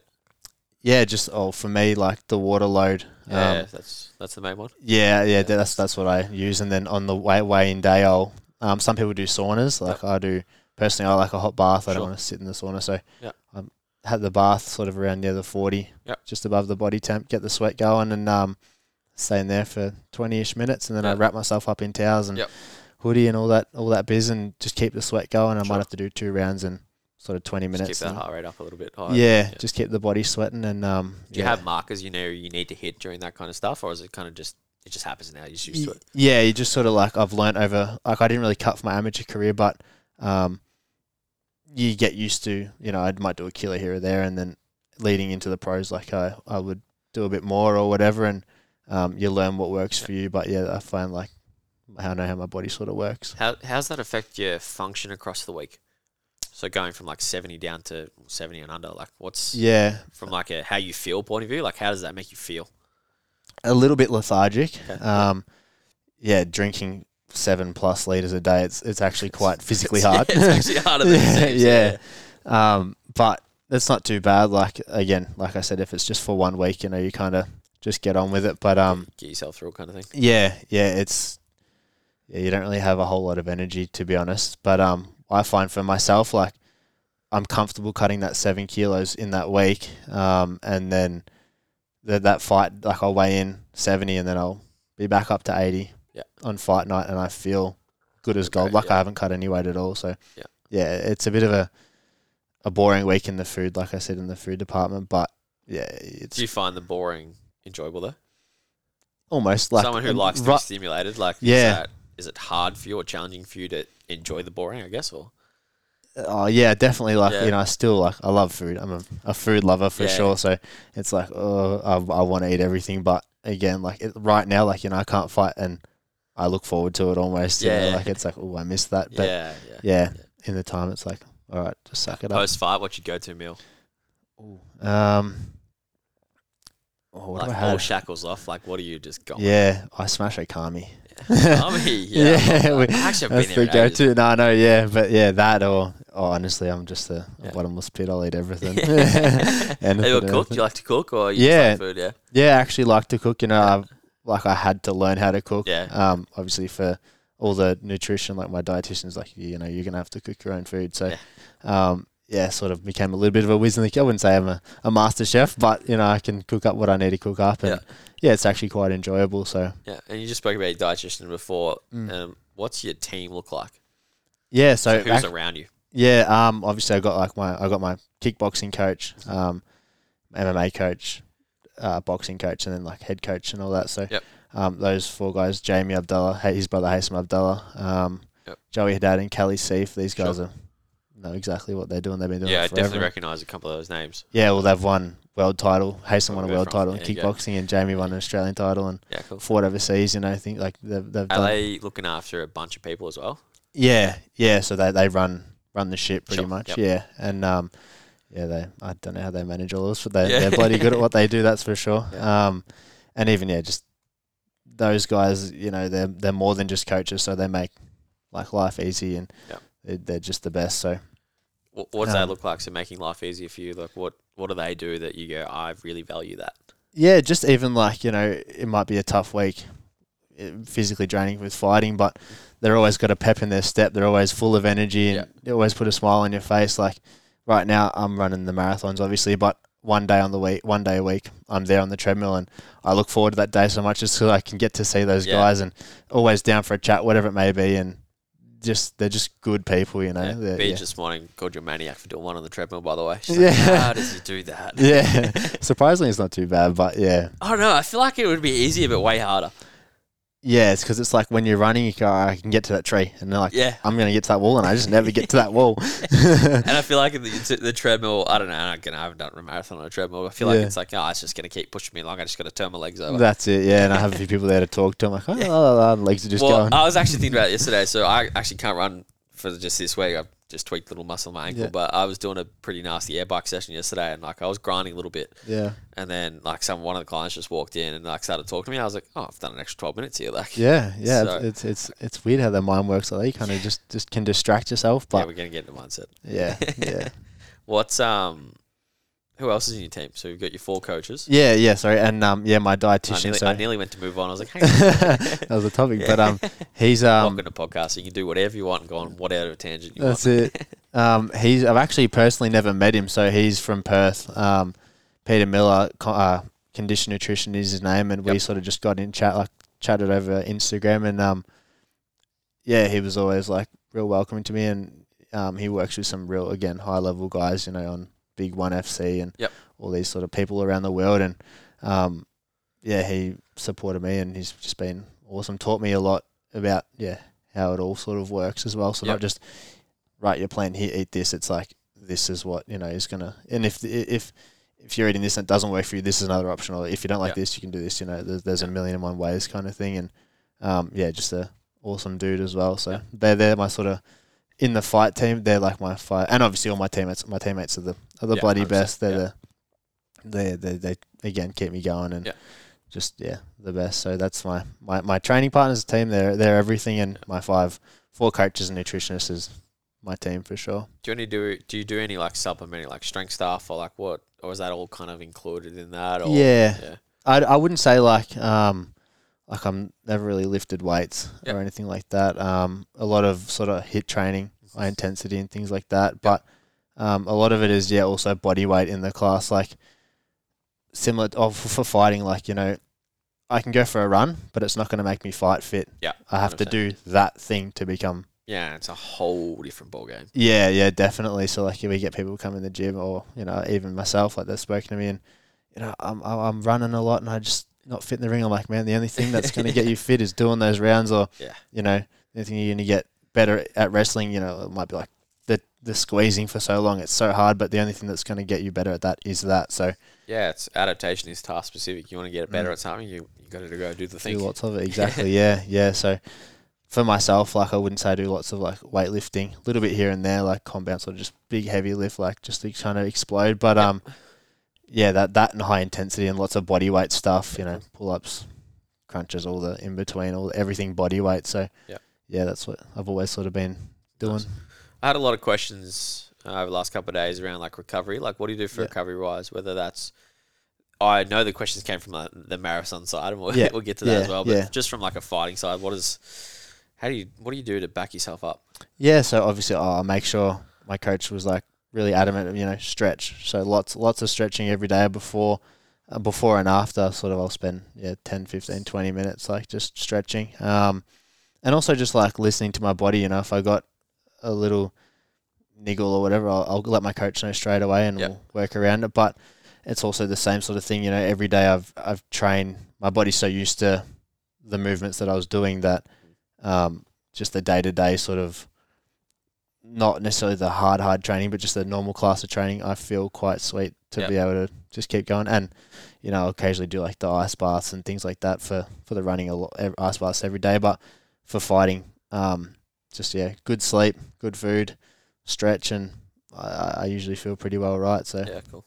Yeah, just oh for me like the water load. Yeah, Um, that's that's the main one. yeah, yeah, Yeah. that's that's what I use, and then on the way way in day, I'll um, some people do saunas. Like I do personally, I like a hot bath. I don't want to sit in the sauna, so Yeah. I have the bath sort of around near the forty, Yep. just above the body temp, get the sweat going, and um, stay in there for twenty ish minutes, and then I wrap myself up in towels and Yep. hoodie and all that all that biz, and just keep the sweat going. I Sure. might have to do two rounds in sort of twenty Just minutes. keep that heart rate up a little bit higher. yeah, just keep the body sweating and um. Do you yeah. have markers you know you need to hit during that kind of stuff, or is it kind of just it just happens now? You're just used to it. Yeah, you just sort of like I've learnt over like I didn't really cut for my amateur career, but um, you get used to you know I might do a kilo here or there, and then leading into the pros, like I I would do a bit more or whatever, and um, you learn what works for you. But yeah, I find like I don't know how my body sort of works. How how's that affect your function across the week? So going from like seventy down to seventy and under, like what's Yeah, from like a how you feel point of view? Like how does that make you feel? a little bit lethargic. Okay. Um, yeah, drinking seven plus liters a day. It's it's actually quite physically hard. yeah, it's actually harder than Yeah, seems, yeah. Um, but it's not too bad. Like again, like I said, if it's just for one week, you know, you kind of just get on with it. But um, Get yourself through kind of thing. yeah, yeah, it's yeah, you don't really have a whole lot of energy to be honest. But um, I find for myself, like I'm comfortable cutting that seven kilos in that week. Um, and then that that fight, like I'll weigh in seventy, and then I'll be back up to eighty. Yeah. On fight night, and I feel good as Okay, gold. Like yeah. I haven't cut any weight at all. So Yeah. yeah, it's a bit of a a boring week in the food, like I said in the food department. But yeah, it's Do you find the boring enjoyable though? almost like Someone who likes to be stimulated, like Yeah. is, that, is it hard for you or challenging for you to enjoy the boring? I guess or Oh yeah, definitely. Like Yeah. you know, I still like I love food. I'm a, a food lover for Yeah. sure. So it's like oh, I, I want to eat everything, but again, like it, right now, like you know, I can't fight, and I look forward to it almost. you know, Yeah. like it's like, oh, I missed that. But yeah, yeah. yeah, in the time, it's like, all right, just suck it up. Post fight, what's your go-to meal? Um, oh, what like all shackles off. Like, what are you just going? Yeah, I smash Okami. Yummy, yeah. Yeah, we- actually That's been the there. in ages. go-to. No, no, yeah, but yeah, that or oh, honestly, I'm just a, Yeah. bottomless pit. I'll eat everything. You and ever cooked? Do you like to cook or you Yeah. food? Yeah. Yeah, I actually like to cook. You know, I've, like I had to learn how to cook. Yeah. Um, obviously for all the nutrition, like my dietitian's like, you know, you're gonna have to cook your own food. So, um, yeah, sort of became a little bit of a whiz in the kitchen. I wouldn't say I'm a, a master chef, but you know, I can cook up what I need to cook up, and yeah, it's actually quite enjoyable. So, Yeah. And you just spoke about your dietitian before. Mm. Um, what's your team look like? yeah, so, So who's ac- around you? yeah, um, obviously I got like my I got my kickboxing coach, um, MMA coach, uh, boxing coach, and then like head coach and all that. So, Yep. um, those four guys, Jamie Abdullah, his brother Hasem Abdullah, um, Yep. Joey Haddad, and Kelly Seif. These guys Sure. are know exactly what they're doing. They've been doing Yeah, I it forever. definitely recognise a couple of those names. yeah, well, they've won world title. Hasem won a world from? title in kickboxing, and Jamie won an Australian title and Yeah, cool. fought overseas. You know, I think like they've, they've Are they looking after a bunch of people as well? Yeah, yeah. So they, they run run the ship pretty Sure, much. yep. Yeah, and um, yeah, they I don't know how they manage all this, but they Yeah. they're bloody good at what they do. That's for sure. Yeah. Um, and even yeah, just those guys. You know, they're they're more than just coaches, so they make like life easy, and Yep. they're, they're just the best. So What, what does that Um, look like? So making life easier for you. Like, what what do they do that you go? I really value that. yeah, just even like you know, it might be a tough week, eh, physically draining with fighting, but they're always got a pep in their step. They're always full of energy and Yeah. they always put a smile on your face. Like right now, I'm running the marathons, obviously, but one day on the week, one day a week, I'm there on the treadmill, and I look forward to that day so much, just so I can get to see those Yeah. guys and always down for a chat, whatever it may be, and just they're just good people, you know. Yeah. They're- Beach yeah. this morning called you a maniac for doing one on the treadmill. By the way, She's Yeah. like, how does he do that? yeah, surprisingly, it's not too bad, but yeah, I don't know. I feel like it would be easier, but way harder. Yeah, it's because it's like when you're running, you go, I can get to that tree, and they're like, Yeah. I'm gonna get to that wall, and I just never get to that wall. And I feel like the, the treadmill, I don't know, I, don't- I haven't done a marathon on a treadmill. I feel like Yeah. it's like, oh, it's just going to keep pushing me along. I just got to turn my legs over. That's it, yeah. And I have a few people there to talk to. I'm like, oh, la, la, la, legs are just well, going. I was actually thinking about it yesterday. So I actually can't run for just this week. I've just tweaked a little muscle in my ankle, Yeah. but I was doing a pretty nasty air bike session yesterday, and like I was grinding a little bit, yeah, and then like some one of the clients just walked in and like started talking to me. I was like, oh, I've done an extra twelve minutes here. Like, yeah, yeah. So- it's, it's it's weird how the mind works. Like you kind of just just can distract yourself, But yeah, we're gonna get into mindset. yeah, yeah, What's um, who else is in your team? So you've got your four coaches. yeah, yeah. Sorry, and um, yeah, my I dietitian. nearly, so I nearly went to move on. I was like, hang on. that was a topic, but um, he's um, Welcome to podcast. So you can do whatever you want and go on whatever tangent you want. That's want. it. Um, he's I've actually personally never met him, so he's from Perth. Um, Peter Miller, co- uh, condition nutrition is his name, and we Yep. sort of just got in chat, like chatted over Instagram, and um, yeah, he was always like real welcoming to me, and um, he works with some real again high level guys, you know, on Big One FC and Yep. all these sort of people around the world, and um, yeah, he supported me, and he's just been awesome. Taught me a lot about yeah how it all sort of works as well. So Yep. not just right, you're playing here, eat this. It's like this is what you know is gonna. And if if if you're eating this and it doesn't work for you, this is another option. Or if you don't like Yep. this, you can do this. You know, there's, there's a million and one ways kind of thing. And um, yeah, just a awesome dude as well. So they're they're my sort of in the fight team. They're like my fight, and obviously all my teammates. My teammates are the are the Yeah, bloody 100%, best. They're yeah. the they they they again keep me going and Yeah. just yeah the best. So that's my my my training partners team. They're they're everything, and my five four coaches and nutritionists is my team for sure. Do you only do do you do any like supplementing like strength stuff or like what or is that all kind of included in that or Yeah. yeah. I, I wouldn't say like um like I'm never really lifted weights Yep. or anything like that. Um, a lot of sort of hit training, high intensity and things like that. But um, a lot of it is yeah also body weight in the class. Like similar of for fighting, like you know, I can go for a run, but it's not going to make me fight fit. Yeah, I have to 100%. do that thing to become. Yeah, it's a whole different ball game. Yeah, yeah, definitely. So like, if we get people come in the gym, or you know, even myself, like they've spoken to me, and you know, I'm I'm running a lot, and I just not fit in the ring. I'm like, man, the only thing that's going to get you fit is doing those rounds, or Yeah. you know, the only thing you're going to get better at wrestling, you know, it might be like the the squeezing for so long. It's so hard, but the only thing that's going to get you better at that is that. So Yeah, it's adaptation is task specific. You want to get better Mm. at something, you you got to go do the things. do thing. lots of it. Exactly. yeah, yeah. So for myself, like I wouldn't say I do lots of like weightlifting, a little bit here and there, like compounds or just big heavy lift, like just to kind of explode. But um, yeah, that that and high intensity and lots of body weight stuff. You know, pull ups, crunches, all the in between, all everything body weight. So Yep. yeah, that's what I've always sort of been doing. Nice. I had a lot of questions uh, over the last couple of days around like recovery. Like, what do you do for Yeah. recovery wise? Whether that's I know the questions came from the marathon side, and we'll, Yeah. we'll get to that as well. But yeah. just from like a fighting side, what is how do you what do you do to back yourself up? Yeah, so obviously I'll make sure my coach was like really adamant, you know, stretch. So lots lots of stretching every day before uh, before and after sort of I'll spend yeah 10, 15, 20 minutes like just stretching. Um and also just like listening to my body, you know, if I got a little niggle or whatever, I'll, I'll let my coach know straight away and Yep. we'll work around it. But it's also the same sort of thing, you know, every day I've I've trained my body's so used to the movements that I was doing that um just the day to day sort of not necessarily the hard hard training, but just the normal class of training, I feel quite sweet to Yep. be able to just keep going. And you know, I'll occasionally do like the ice baths and things like that for for the running a lot ice baths every day. But for fighting, um, just yeah, good sleep, good food, stretch, and I, I usually feel pretty well right. So Yeah, cool.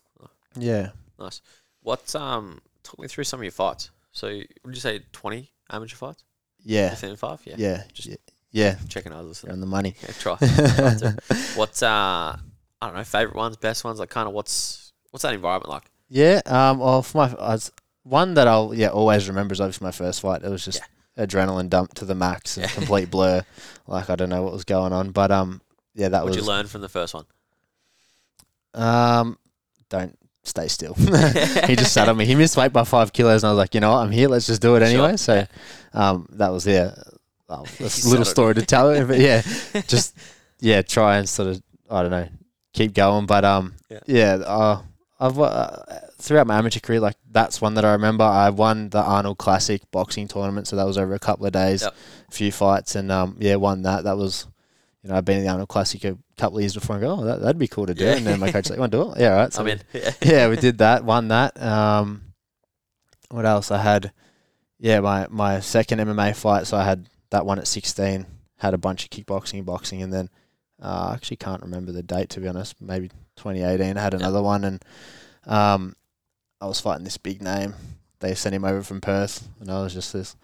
yeah, Nice. What um talk me through some of your fights. So would you say twenty amateur fights? yeah, Within five? Yeah. yeah, Just- yeah, yeah. Checking others. You're on the money. Yeah, try. try to. What's uh I don't know, favorite ones, best ones, like kind of what's what's that environment like? Yeah. Um. Well, for my I was, one that I'll yeah always remember is obviously my first fight. It was just adrenaline dump to the max and complete blur. Like I don't know what was going on, but um yeah that was What'd was you learn from the first one? um don't stay still. he just sat on me. He missed weight by five kilos, and I was like, you know what, I'm here. Let's just do it Sure, anyway. So um that was yeah. That's a little story to tell, but yeah, just yeah, try and sort of I don't know, keep going. But um, Yeah. yeah, uh, I've uh, throughout my amateur career, like that's one that I remember. I won the Arnold Classic boxing tournament, so that was over a couple of days, Yep. a few fights, and um, yeah, won that. That was. You know, I've been in the Arnold Classic a couple of years before and go, oh, that, that'd be cool to do. Yeah. And then my coach like, you want to do it? Yeah, right. So I we- mean, yeah. yeah, we did that. Won that. Um, what else? I had, yeah, my my second MMA fight. So I had that one at sixteen. Had a bunch of kickboxing and boxing, and then uh, I actually can't remember the date to be honest. Maybe 2018. I had another one, and um, I was fighting this big name. They sent him over from Perth, and I was just this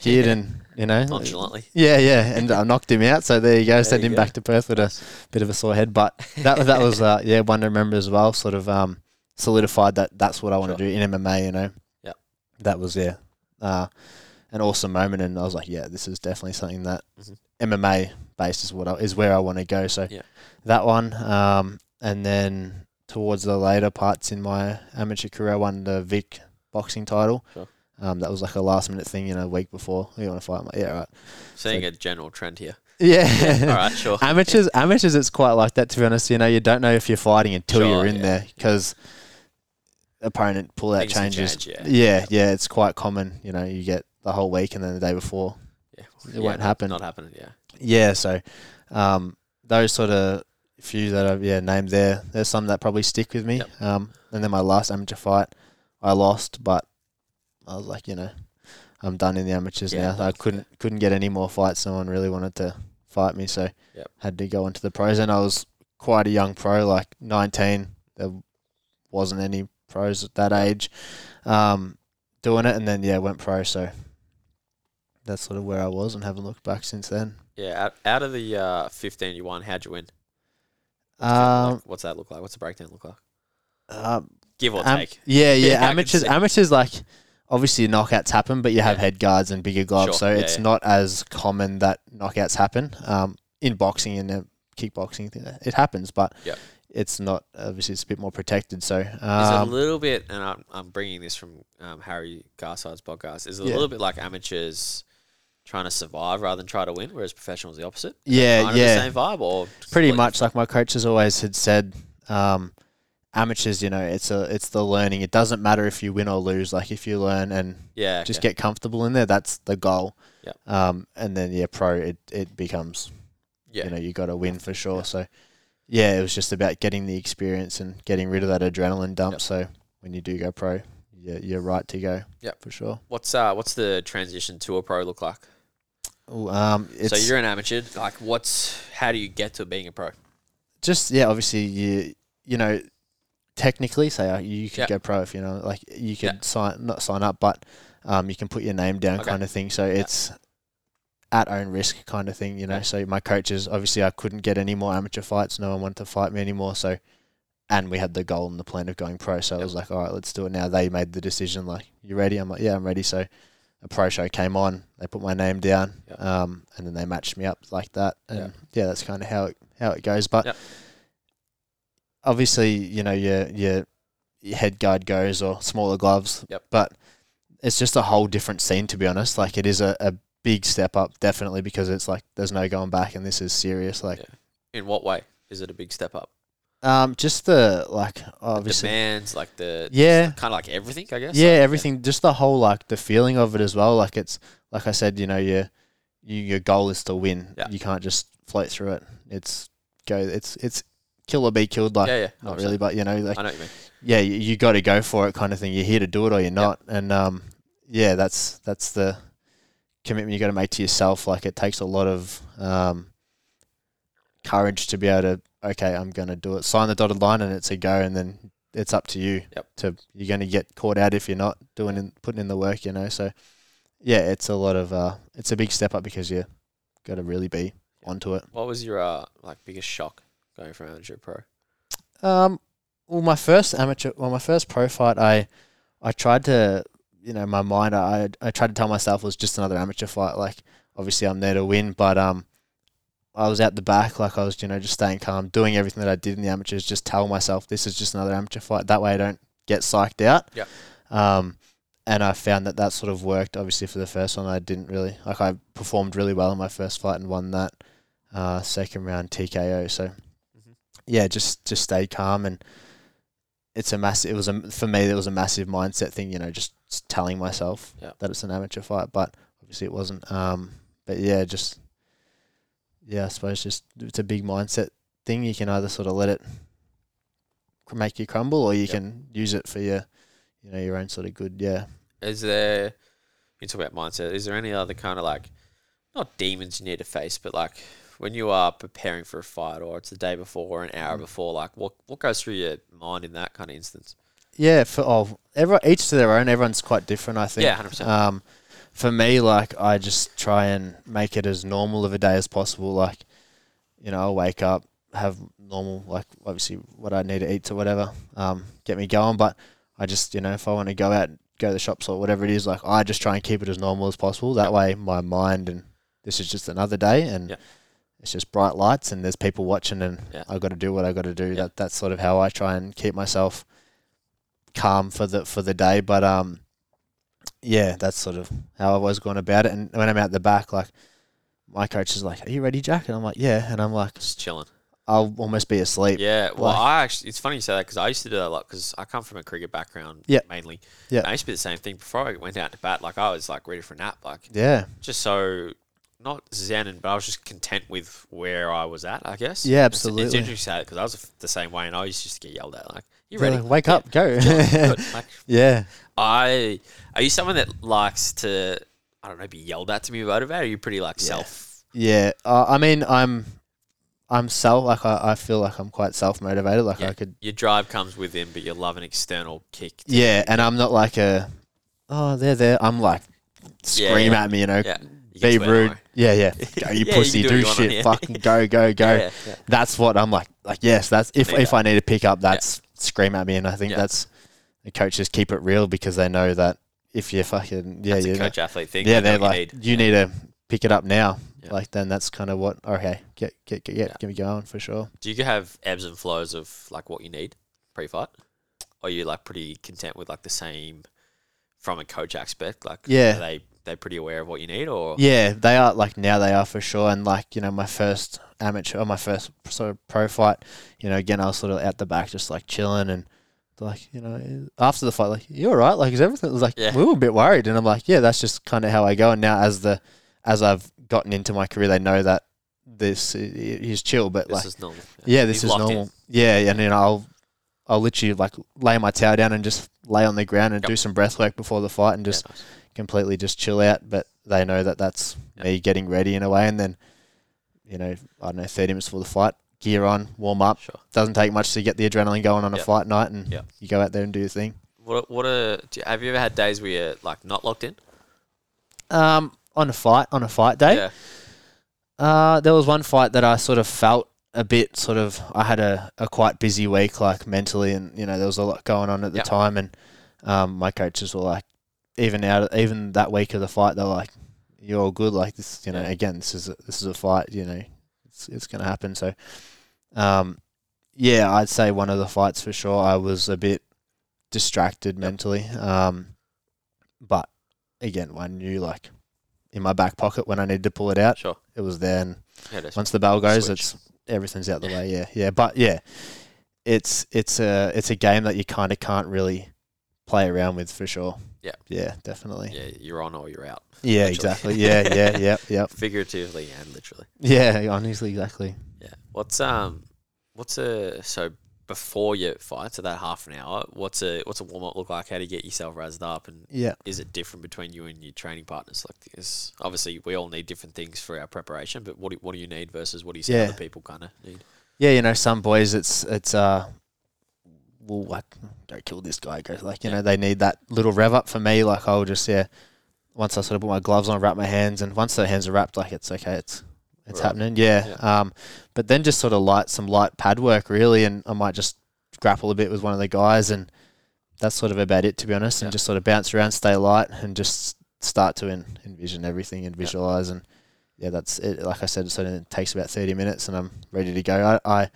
kid, and you know, nonchalantly. yeah, yeah, and I knocked him out. So there you go. There Sent you him go. back to Perth with a bit of a sore head, but that that was uh, yeah one to remember as well. Sort of um, solidified that that's what I want to Sure. do in MMA. You know. Yep. That was yeah, uh, an awesome moment, and I was like, yeah, this is definitely something that Mhm. MMA based is what I, is where I want to go. So Yeah. that one, um, and then towards the later parts in my amateur career, I won the Vic boxing title. Sure. Um, that was like a last minute thing, you know, a week before. You want to fight? I'm like, yeah, right. Seeing a general trend here. Yeah. All right, sure. amateurs, amateurs, it's quite like that. To be honest, you know, you don't know if you're fighting until Sure, you're in yeah. there because opponent pull out Things changes. change, yeah. yeah, yeah, it's quite common. You know, you get the whole week and then the day before. Yeah. It won't happen. Not happening, yeah. Yeah, so um, those sort of few that I've yeah named there. There's some that probably stick with me. Yep. Um, and then my last amateur fight, I lost, but I was like, you know, I'm done in the amateurs Yeah, now. I couldn't couldn't get any more fights. No one really wanted to fight me, so Yep. had to go into the pros. And I was quite a young pro, like 19. There wasn't any pros at that age um, doing it, and then yeah, went pro. So that's sort of where I was, and haven't looked back since then. Yeah, out, out of the uh, 15 you won, how'd you win? What's, Um, like- what's that look like? What's the breakdown look like? um, Give or Am- take. yeah, Yeah, yeah. amateurs, amateurs like obviously knockouts happen, but you have Yeah. head guards and bigger gloves, Sure, so yeah, it's not as common that knockouts happen. Um, in boxing and uh, kickboxing, it happens, but Yep. it's not obviously it's a bit more protected. So Is it a um, little bit, and I'm, I'm bringing this from um, Harry Garside's podcast, is a little bit like amateurs trying to survive rather than try to win, whereas professionals the opposite? yeah, yeah, the same vibe, or pretty much. Like my coaches always had said, um, amateurs, you know, it's a it's the learning. It doesn't matter if you win or lose. Like if you learn and Yeah, just get comfortable in there, that's the goal. Yep. Um, and then yeah, pro, it it becomes yeah. you know you got to win for sure. Yeah. So yeah, it was just about getting the experience and getting rid of that adrenaline dump. Yep. So when you do go pro, you're, you're right to go. Yep. for sure. What's uh what's the transition to a pro look like? Um, it's so you're an amateur. Like, what's how do you get to being a pro? just yeah. Obviously, you you know, technically, say uh, you could Yeah. go pro if you know, like you could Yeah. sign not sign up, but um, you can put your name down, Okay. kind of thing. So it's at own risk kind of thing, you know. So my coaches, obviously, I couldn't get any more amateur fights. No one wanted to fight me anymore. So, and we had the goal and the plan of going pro. So I was like, all right, let's do it now. They made the decision, like, you ready? I'm like, yeah, I'm ready. So a pro show came on. They put my name down, Yep. um, and then they matched me up like that. And Yep. yeah, that's kind of how it how it goes. But Yep. obviously, you know, your your your head guard goes or smaller gloves. Yep. But it's just a whole different scene to be honest. Like it is a, a big step up, definitely because it's like there's no going back and this is serious. Like Yeah. In what way is it a big step up? Um just the like The obviously demands, like the Yeah. kind of like everything, I guess. yeah, Like, everything just the whole like the feeling of it as well. Like it's like I said, you know, your you, your goal is to win. Yeah. You can't just float through it. It's go it's it's kill or be killed like Yeah, yeah. not really, but you know, like I know what you mean. yeah, you, you got to go for it, kind of thing. You're here to do it, or you're not. And um, yeah, that's that's the commitment you got to make to yourself. Like it takes a lot of um, courage to be able to. Okay, I'm going to do it. Sign the dotted line, and it's a go. And then it's up to you. Yep. To you're going to get caught out if you're not doing in, putting in the work. You know, so yeah, it's a lot of uh, it's a big step up because you got to really be onto it. What was your uh, like biggest shock going from amateur pro? Um, well, my first amateur, well, my first pro fight, I, I tried to, you know, my mind, I, I tried to tell myself it was just another amateur fight. Like, obviously, I'm there to win, but um, I was at the back, like I was, you know, just staying calm, doing everything that I did in the amateurs, just tell myself this is just another amateur fight. That way, I don't get psyched out. Yeah. Um, and I found that that sort of worked. Obviously, for the first one, I didn't really like. I performed really well in my first fight and won that uh, second round TKO. So, Mhm. yeah, just just stay calm and it's a massive. It was a for me. It was a massive mindset thing. You know, just, just telling myself Yeah. that it's an amateur fight, but obviously it wasn't. Um, but yeah, just yeah, I suppose just it's a big mindset thing. You can either sort of let it make you crumble, or you Yep. can use it for your, you know, your own sort of good. Yeah. Is there you talk about mindset? Is there any other kind of like not demons you need to face, but like when you are preparing for a fight, or it's the day before or an Mm. hour before, like what what goes through your mind in that kind of instance? Yeah, for oh, everyone, each to their own. Everyone's quite different, I think. Yeah, 100%. Um, for me, like I just try and make it as normal of a day as possible. Like, you know, I'll wake up, have normal, like obviously what I need to eat or whatever, um, get me going. But I just, you know, if I want to go out, go to the shops or whatever it is, like I just try and keep it as normal as possible. That way, my mind and this is just another day, and Yeah. it's just bright lights, and there's people watching, and Yeah. I got to do what I got to do. Yeah. That that's sort of how I try and keep myself calm for the for the day. But um, yeah, that's sort of how I've always gone about it. And when I'm out the back, like my coach is like, "Are you ready, Jack?" And I'm like, "Yeah." And I'm like, Just chilling. I'll almost be asleep. Yeah, well, Like- I actually, it's funny you say that because I used to do that a lot because I come from a cricket background Yeah. mainly. Yeah. And I used to be the same thing before I went out to bat. Like, I was like ready for a nap, like Yeah, just so not zen, and but I was just content with where I was at, I guess. Yeah, absolutely. It's- It's, interesting because I was the same way and I used to just get yelled at, like, you ready? like, Wake Yeah, up, go. good. Like, yeah, I, are you someone that likes to, I don't know, be yelled at to be motivated? Or are you pretty like Yeah. self? yeah. Uh, I mean, I'm, I'm self. Like I, I feel like I'm quite self motivated. Like Yeah. I could. Your drive comes within, but you love an external kick. to- Yeah, and I'm not like a. Oh, they're there. I'm like, scream yeah. at me. You know, Yeah. You be rude. Yeah, yeah. Go, you you pussy. can do do you shit. Fucking go, go, go. Yeah, yeah. That's what I'm like. Like yes, that's if if. I need to pick up, that's scream at me, and I think Yeah. that's the coaches keep it real because they know that if you're fucking yeah, That's you a coach athlete thing. yeah, they're like you need. you need to pick it up now. Like then that's kind of what okay, get get get get, Yeah. get me going for sure. Do you have ebbs and flows of like what you need pre-fight? Or are you like pretty content with like the same from a coach aspect? Like, Yeah. are they they pretty aware of what you need, or Yeah, they are like now they are for sure. And like you know, my first amateur or my first sort of pro fight, you know, again I was sort of out the back just like chilling and like you know after the fight like you all right like is everything was like Yeah. we were a bit worried and I'm like yeah that's just kind of how I go and now as the as I've gotten into my career they know that this is chill, but This like is normal. yeah, this He's is in. normal. Yeah, and then I'll I'll literally like lay my towel down and just lay on the ground and Yep. do some breath work before the fight and Yeah, just nice. completely just chill out. But they know that that's Yep. me getting ready in a way, and then you know I don't know thirty minutes before the fight, gear on, warm up. Sure. Doesn't take much to get the adrenaline going on a Yep. fight night, and Yep. you go out there and do your thing. What what a do you, have you ever had days where you're like not locked in? Um, on a fight on a fight day, Yeah. Uh, there was one fight that I sort of felt a bit sort of. I had a, a quite busy week, like mentally, and you know there was a lot going on at the Yep. time, and um, my coaches were like, even out even that week of the fight, they're like, "You're all good." Like this, you know. Again, this is a, this is a fight. You know, it's it's gonna happen. So, um, yeah, I'd say one of the fights for sure. I was a bit distracted mentally. Um, but again, I knew like in my back pocket when I needed to pull it out, Sure. it was there. And Yeah, once the bell goes, Switch. it's everything's out the way. Yeah, yeah. But yeah, it's it's a it's a game that you kind of can't really play around with for sure. Yeah. yeah, definitely. yeah, you're on or you're out. Yeah, Literally. exactly. Yeah, yeah, yep, yep. Figuratively and literally. Yeah, honestly, exactly. Yeah. What's um what's a so before your fight, so that half an hour, what's a what's a warm up look like? How do you get yourself razzed up and Yeah. is it different between you and your training partners? Like this obviously we all need different things for our preparation, but what do, what do you need versus what do you see Yeah. other people kinda need? Yeah, you know, some boys, it's it's uh, well, like don't kill this guy. Goes like you Yeah. know they need that little rev up. For me, like I'll just yeah, once I sort of put my gloves on, wrap my hands, and once the hands are wrapped, like it's okay, it's it's Right. happening. Yeah. Um, but then just sort of light some light pad work really, and I might just grapple a bit with one of the guys, and that's sort of about it to be honest, Yeah. and just sort of bounce around, stay light, and just start to en- envision everything and Yeah. visualize and yeah, that's it. Like I said, it takes about thirty minutes, and I'm ready to go. I, I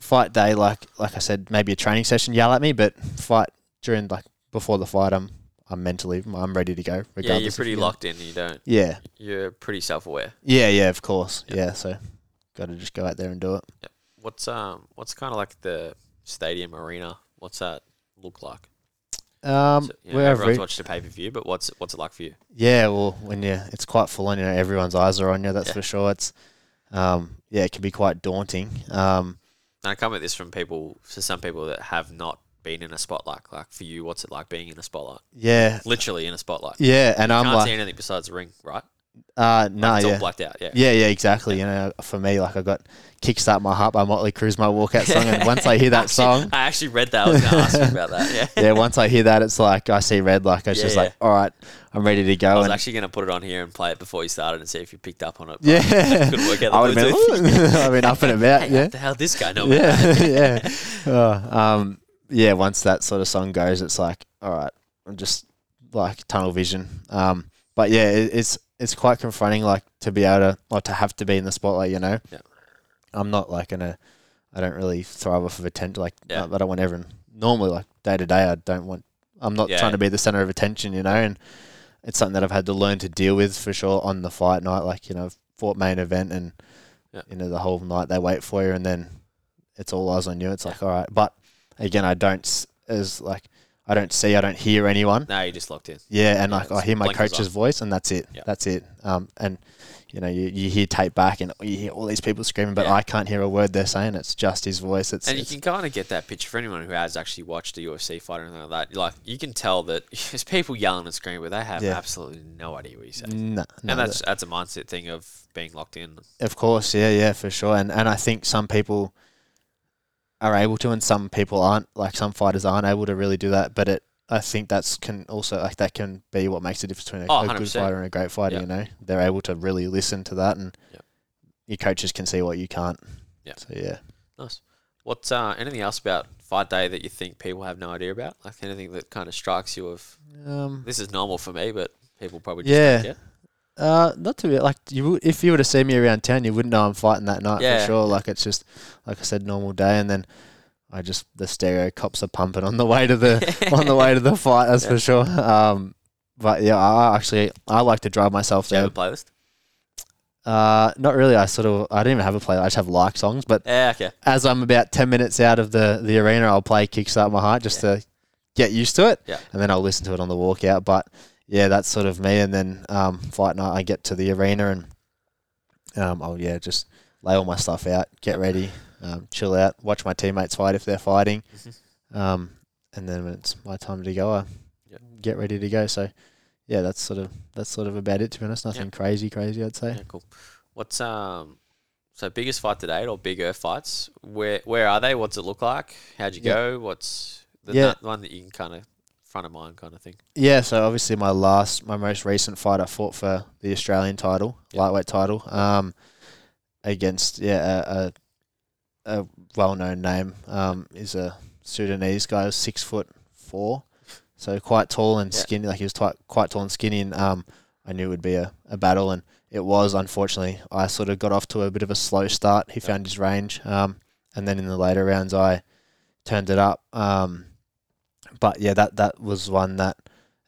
fight day, like like I said, maybe a training session yell at me, but fight during like before the fight, I'm I'm mentally I'm ready to go. Yeah, you're pretty locked in, you don't Yeah, you're pretty self aware. yeah, yeah. Of course, Yeah. yeah. so got to just go out there and do it. What's um what's kinda like the stadium arena? What's that look like? Um, So, you know, everyone's watched a pay per view, but what's what's it like for you? Yeah, well, when you it's quite full on, you know, everyone's eyes are on you. That's Yeah. for sure. It's um, yeah, it can be quite daunting. Um, I come at this from people, for some people that have not been in a spotlight. Like for you, what's it like being in a spotlight? yeah, Literally in a spotlight. yeah, and you I'm can't like, see anything besides the ring, right? Uh, no, it's all yeah, blacked out. Yeah. yeah, yeah, exactly. You know, for me, like I got "Kickstart My Heart" by Motley Crue's my walkout song, and once I hear that Actually- song, I actually read that. I was going to ask you about that. Yeah. yeah, once I hear that, it's like I see red. Like it's Yeah, just yeah. like, all right, I'm ready to go. I was And actually going to put it on here and play it before you started and see if you picked up on it. yeah, Couldn't work out the I would have been, I've been up and about. Hey, yeah, how the hell this guy know yeah, yeah. Oh, um, yeah. Once that sort of song goes, it's like, all right, I'm just like tunnel vision. Um, but yeah, it, it's it's quite confronting, like to be able to, like to have to be in the spotlight. You know, Yeah. I'm not like in a, I don't really thrive off of attention. Like, Yeah. I, I don't want everyone. Normally, like day to day, I don't want. I'm not Yeah. trying to be the center of attention. You know, and it's something that I've had to learn to deal with for sure on the fight night. Like you know, I've fought main event and you know the whole night they wait for you and then it's all eyes on you. It's like all right, but again, I don't as like I don't see, I don't hear anyone. No, you just locked in. Yeah, and Yeah, like I hear my coach's voice and that's it. Yeah. That's it. Um, and you know you, you hear tape back and you hear all these people screaming, but Yeah. I can't hear a word they're saying. It's just his voice. It's, And you it's can kind of get that picture for anyone who has actually watched a UFC fight or anything like that. Like you can tell that there's people yelling and screaming, but they have Yeah. absolutely no idea what you say. no, no, and that's that's a mindset thing of being locked in. Of course, yeah, yeah, for sure. And and I think some people are able to, and some people aren't. Like some fighters aren't able to really do that. But it, I think that's can also like that can be what makes the difference between a, Oh, a good fighter and a great fighter. Yeah. You know, they're able to really listen to that, and Yep. your coaches can see what you can't. Yeah. So yeah. Nice. What's uh, anything else about fight day that you think people have no idea about? Like anything that kind of strikes you of Um. this is normal for me, but people probably just Yeah. Uh, not to be like you. would- If you were to see me around town, you wouldn't know I'm fighting that night Yeah. for sure. Like it's just like I said, normal day, and then I just the stereo cops are pumping on the way to the on the way to the fight. That's Yeah. for sure. Um, but yeah, I actually I like to drive myself Do you there. have a playlist? Uh, not really. I sort of I don't even have a play. I just have like songs. But Yeah, okay. as I'm about ten minutes out of the the arena, I'll play "Kickstart My Heart" just to get used to it. Yeah. and then I'll listen to it on the walkout. But yeah, that's sort of me. And then um, fight night, I get to the arena and um, I'll yeah just lay all my stuff out, get ready, um, chill out, watch my teammates fight if they're fighting, um, and then when it's my time to go, I Yep. get ready to go. So yeah, that's sort of that's sort of about it. To be honest, nothing crazy, crazy. I'd say. Yeah, cool. What's um so biggest fight to date or bigger fights? Where where are they? What's it look like? How'd you Yeah. go? What's the Yeah. one that you can kind of front of mind kind of thing? Yeah, so obviously my last, my most recent fight, I fought for the Australian title, Yep. lightweight title, um, against yeah a, a, a well-known name. Um, is a Sudanese guy, six foot four, so quite tall and skinny. Like he was quite quite tall and skinny, and um, I knew it would be a, a battle, and it was. Unfortunately, I sort of got off to a bit of a slow start. He Yep. found his range, um, and then in the later rounds, I turned it up. Um, but yeah, that that was one that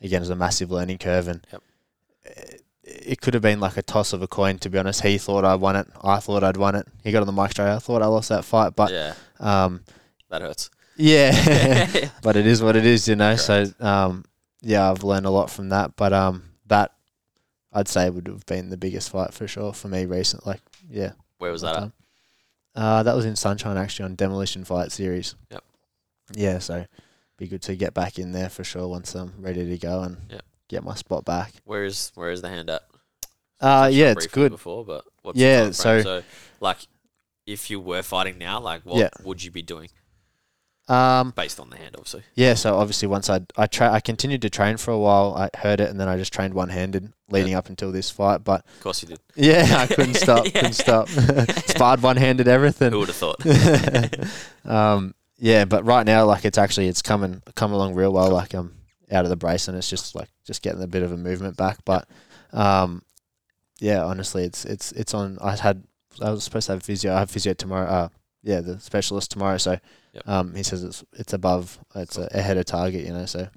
again was a massive learning curve, and Yep. it, it could have been like a toss of a coin. To be honest, he thought I won it. I thought I'd won it. He got on the mic straight. I thought I lost that fight, but yeah, um, that hurts. yeah, but it is what it is, you know. So um, yeah, I've learned a lot from that. But um, that I'd say would have been the biggest fight for sure for me recent. Like yeah, Where was that that at? Uh, that was in Sunshine actually on Demolition Fight Series. Yep. Yeah, so be good to get back in there for sure once I'm ready to go and Yep. get my spot back. Where is where is the hand at? Uh, yeah, it's good. Before, but what's Yeah, the so- so like, if you were fighting now, like, what Yeah. would you be doing Um, based on the hand, obviously? yeah, so obviously once I I tra- I continued to train for a while. I heard it and then I just trained one handed leading up until this fight. But Of course you did. yeah, I couldn't stop. Yeah. Couldn't stop. Sparred one handed everything. Who would have thought? um, yeah, but right now, like it's actually it's coming come along real well. Like I'm out of the brace and it's just like just getting a bit of a movement back. But um, yeah, honestly, it's it's it's on. I had I was supposed to have physio. I have physio tomorrow. Uh, yeah, the specialist tomorrow. So Yep. um, he says it's it's above. It's Cool. ahead of target. You know, so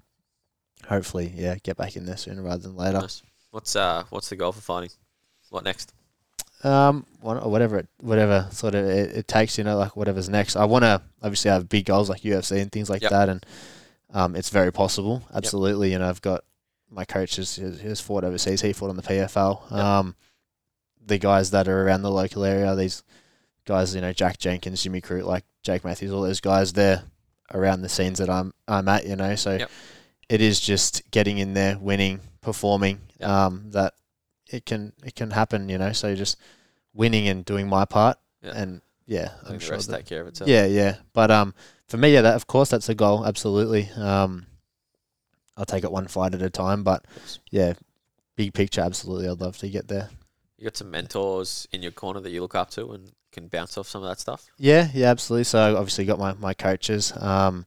hopefully, yeah, get back in there sooner rather than later. Nice. What's uh what's the goal for fighting? What next? Um, whatever it, whatever sort of it, it takes, you know, like whatever's next. I want to obviously have big goals like UFC and things like Yep. that, and um, it's very possible. Absolutely, you know, I've got my coach has, has has fought overseas. He fought on the PFL. Yep. Um, the guys that are around the local area, these guys, you know, Jack Jenkins, Jimmy Crute, like Jake Matthews, all those guys, they're around the scenes that I'm I'm at, you know. So Yep. it is just getting in there, winning, performing. Yep. Um, that it can it can happen, you know. So just winning and doing my part, Yeah. and yeah, I I'm sure. rest That, take care of itself. yeah, yeah. But um, for me, yeah, that of course that's a goal. Absolutely. Um, I'll take it one fight at a time, but yeah, big picture, absolutely. I'd love to get there. You got some mentors in your corner that you look up to and can bounce off some of that stuff. Yeah, yeah, absolutely. So I obviously got my, my coaches. Um,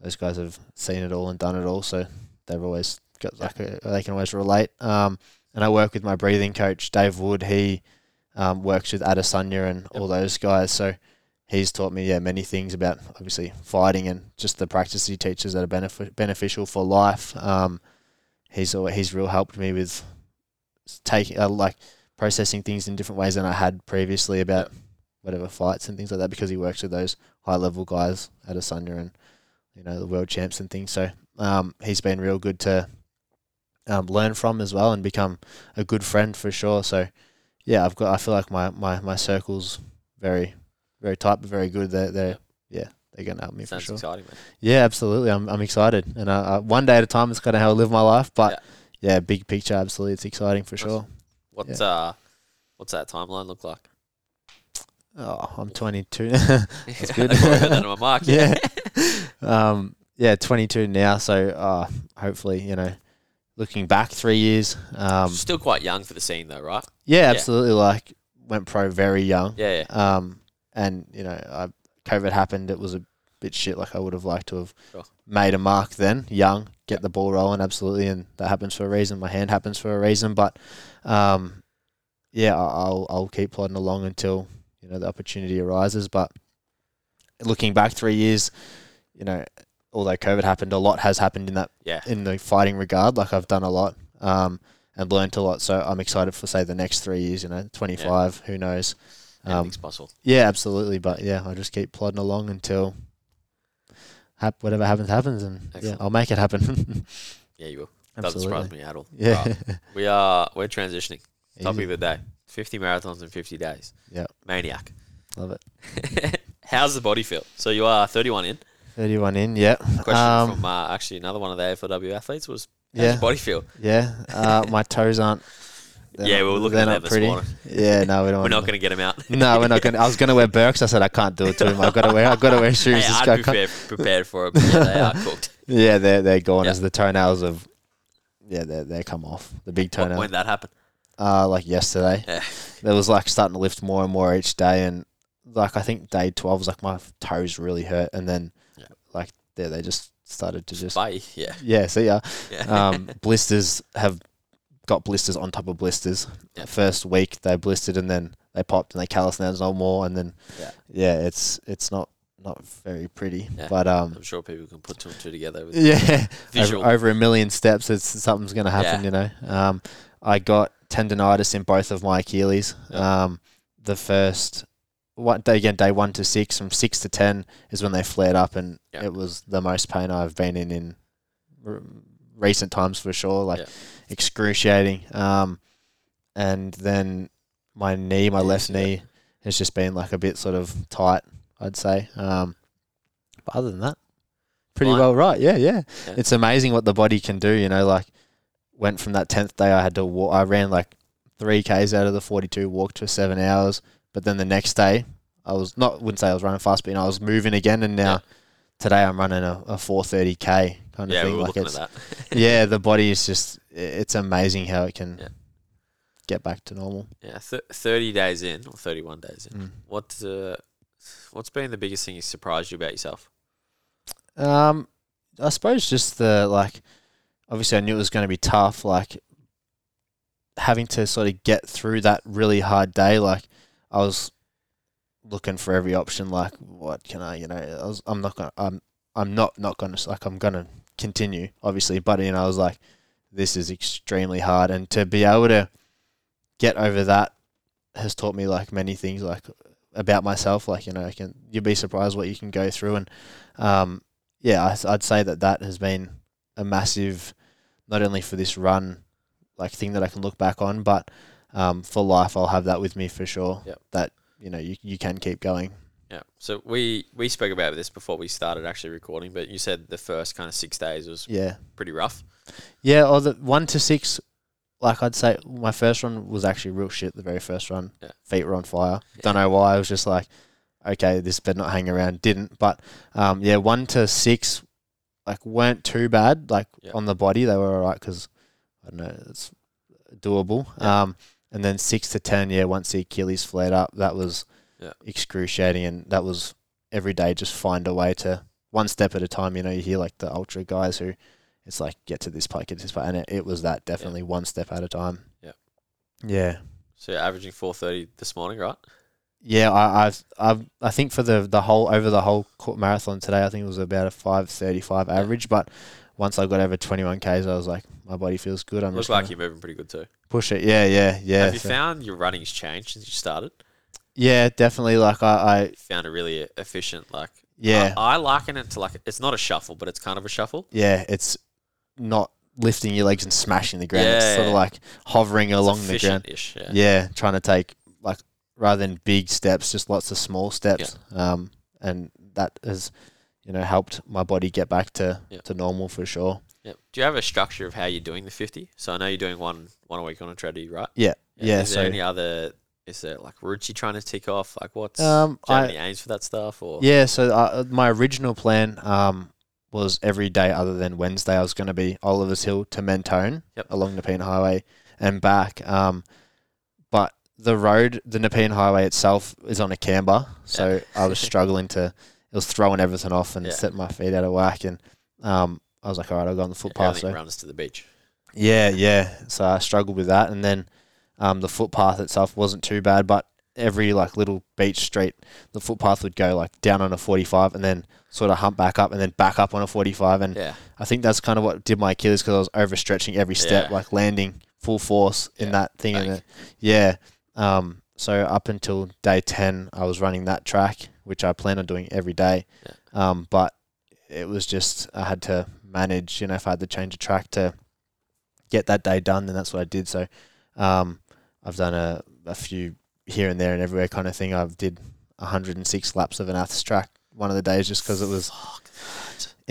those guys have seen it all and done it all, so they've always got like a, they can always relate. Um, and I work with my breathing coach Dave Wood. He um, works with Adesanya and all those guys. So he's taught me yeah many things about obviously fighting and just the practices he teaches that are benefit, beneficial for life. Um, he's he's real helped me with taking uh, like processing things in different ways than I had previously about whatever fights and things like that because he works with those high level guys Adesanya and you know the world champs and things. So um, he's been real good to um, learn from as well and become a good friend for sure. So yeah, I've got I feel like my my my circle's very very tight but very good. They're they yeah they're gonna help me Sounds for sure. exciting, man. Yeah, absolutely. I'm I'm excited and uh, uh, one day at a time. is kind of how I live my life, but. Yeah. big picture, absolutely, it's exciting for Nice. sure. What's uh what's that timeline look like? Oh, I'm 22. That's good. I that on my mark. yeah. um, yeah, 22 now. So uh, hopefully, you know, looking back three years. Um, Still quite young for the scene though, right? yeah, absolutely. Like went pro very young. Yeah, yeah. Um, and you know, I, COVID happened. It was a bit shit. Like I would have liked to have Sure. made a mark then, young, get the ball rolling. Absolutely, and that happens for a reason. My hand happens for a reason. But um, yeah, I- I'll I'll keep plodding along until you know the opportunity arises. But looking back three years, you know, although COVID happened, a lot has happened in that Yeah. in the fighting regard. Like I've done a lot. Um, and learned a lot. So I'm excited for say the next three years. You know, 25. Who knows? Um, Anything's possible. yeah, absolutely. But yeah, I'll just keep plodding along until hap- whatever happens, happens, and yeah, I'll make it happen. Yeah, you will. Doesn't surprise absolutely. me at all. Yeah. Right. We are we're transitioning. Topic of the day. 50 marathons in 50 days. Yeah. Maniac. Love it. How's the body feel? So you are 31 in. 31 in, yeah. Question Um, from uh, actually another one of the AFLW athletes was, how's Yeah. your body feel? Yeah. Uh, my toes aren't. Yeah, we were looking at not that this pretty. morning. Yeah, no, we don't. We're not going to get him out. No, we're not going. to I was going to wear Birks. I said I can't do it to him. I've got to wear. I've got to wear shoes. Hey, I'd be prepared, prepared for it, but yeah, they are cooked. Yeah, they're they're gone Yeah. as the toenails of. Yeah, they they come off the big When, toenail. when that happened. Uh, like yesterday, Yeah. it was like starting to lift more and more each day, and like I think day twelve was like my toes really hurt, and then there they just started to just Bye. Yeah. yeah. See ya. yeah. Um, blisters have got blisters on top of blisters. Yeah. First week they blistered and then they popped and they calloused and there's no more and then Yeah. yeah, it's it's not not very pretty. Yeah. But um I'm sure people can put two and two together. With yeah, Visual. over, over a million steps, it's something's gonna happen. Yeah. You know, um, I got tendonitis in both of my Achilles. Yeah. Um, the first one day again, day one to six, from six to ten is when they flared up, and Yeah. it was the most pain I've been in in r- recent times for sure. Like Yeah. excruciating. Um, and then my knee, my left knee, has just been like a bit sort of tight. I'd say. Um, but other than that, pretty Fine. well right. Yeah, yeah, Yeah. It's amazing what the body can do. You know, like went from that tenth day, I had to walk. I ran like three k's out of the forty-two, walked for seven hours. But then the next day, I was not wouldn't say I was running fast, but you know, I was moving again. And now Yeah. today, I'm running a, a four thirty k kind of yeah, we thing. were like it's at that. yeah, the body is just it's amazing how it can Yeah. get back to normal. Yeah, th- 30 days in, or 31 days in. Mm. What, uh, what's been the biggest thing that surprised you about yourself? Um, I suppose just the like, obviously I knew it was going to be tough. Like having to sort of get through that really hard day. Like I was looking for every option. Like what can I, you know, I was, I'm not gonna, I'm, I'm not not gonna like I'm gonna continue obviously, but you know I was like, this is extremely hard, and to be able to get over that has taught me like many things like about myself. Like you know, I can you'd be surprised what you can go through, and um, yeah, I, I'd say that that has been a massive, not only for this run, like thing that I can look back on, but um, for life, I'll have that with me for sure. Yep. That you know you you can keep going. Yeah. So we we spoke about this before we started actually recording, but you said the first kind of six days was Yeah, pretty rough. yeah. Or the one to six, like I'd say, my first run was actually real shit. The very first run, Yeah. feet were on fire. Don't know why. I was just like, okay, this better not hang around. Didn't, but um, yeah, one to six, like weren't too bad. Like Yeah. on the body, they were alright because I don't know it's doable. Yeah. Um, and then six to ten, yeah, once the Achilles flared up, that was Yeah. excruciating, and that was every day just find a way to one step at a time. You know, you hear like the ultra guys who it's like get to this part, get to this part, and it, it was that definitely one step at a time. Yeah. Yeah. So you're averaging 4:30 this morning, right? Yeah, I, I've, I've, I think for the the whole over the whole marathon today, I think it was about a five thirty five average. But once I got over twenty one k's, I was like, my body feels good. I'm Looks like you're moving pretty good too. push it. Yeah, yeah, yeah. Have you so- found your running's changed since you started? yeah, definitely. Like I, I Found it really efficient. Like yeah, I, I liken it to like it's not a shuffle, but it's kind of a shuffle. yeah. It's not lifting your legs and smashing the ground. It's sort of like hovering along the ground. Yeah. Yeah, trying to take rather than big steps, just lots of small steps. Um, and that has, you know, helped my body get back to Yeah. to normal for sure. Yep. Do you have a structure of how you're doing the 50? So I know you're doing one one a week on a treadie, right? Yeah, yeah. Is there so any other? Is there like routes you're trying to tick off? Like what's? Um, do you have I- any aims for that stuff? Or yeah, so uh, my original plan um was every day other than Wednesday I was going to be Oliver's Hill to Mentone Yep. along Nepean Highway and back. Um, but the road, the Nepean Highway itself, is on a camber, so I was struggling to. It was throwing everything off and Yeah. setting my feet out of whack, and um, I was like, all right, I'll go on the footpath. So runs to the beach. yeah, yeah. So I struggled with that, and then um, the footpath itself wasn't too bad, but every like little beach street, the footpath would go like down on a forty-five, and then sort of hump back up, and then back up on a forty-five, and Yeah. I think that's kind of what did my Achilles because I was overstretching every step, Yeah. like landing full force in Yeah, that thing, and yeah. Um, so up until day ten, I was running that track, which I plan on doing every day. Um, but it was just I had to manage. You know, if I had to change a track to get that day done, then that's what I did. So, um, I've done a a few here and there and everywhere kind of thing. I've did 106 laps of an Aths track one of the days just because it was Fuck.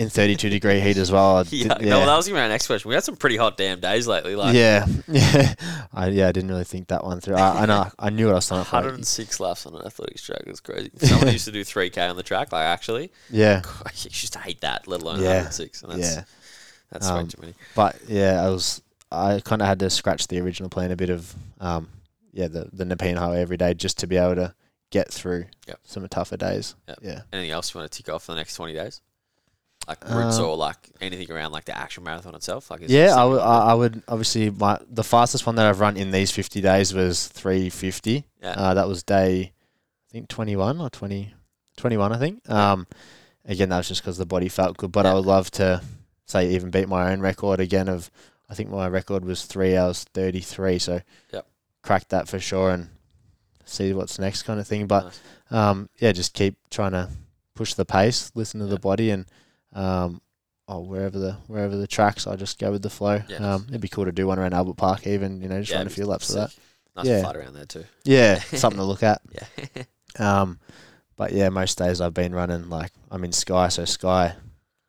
In 32 degree heat as well. Did- Yeah, no, that was gonna be my next question. We had some pretty hot damn days lately. Like yeah, yeah. I yeah, I didn't really think that one through. I, I know I knew what I was signing up for. 106 laps on an athletics track is crazy. Someone used to do 3k on the track, like actually, Yeah, I used to hate that, let alone Yeah. 106. And that's yeah. that's Um, too many. But yeah, I was I kind of had to scratch the original plan a bit of um yeah the the Nepean Highway every day just to be able to get through Yep. some tougher days. Yep. Yeah. Anything else you want to tick off for the next 20 days? Like routes Um, or like anything around like the actual marathon itself? Like is Yeah, I would. I, would obviously my the fastest one that I've run in these fifty days was three fifty. Yeah. Uh, that was day, I think twenty one or 20, 21, I think. Um, again, that was just because the body felt good. But I would love to say even beat my own record again. Of I think my record was three hours thirty three. So Yep. crack that for sure and see what's next kind of thing. But Nice. um, yeah, just keep trying to push the pace, listen to Yeah. the body, and um, oh, wherever the wherever the tracks, I just go with the flow. Yeah, um, it'd be cool to do one around Albert Park, even you know, just Yeah, run a few laps of that. Nice Yeah. flight around there too. Yeah, something to look at. Yeah. Um, but yeah, most days I've been running like I'm in Skye, so Skye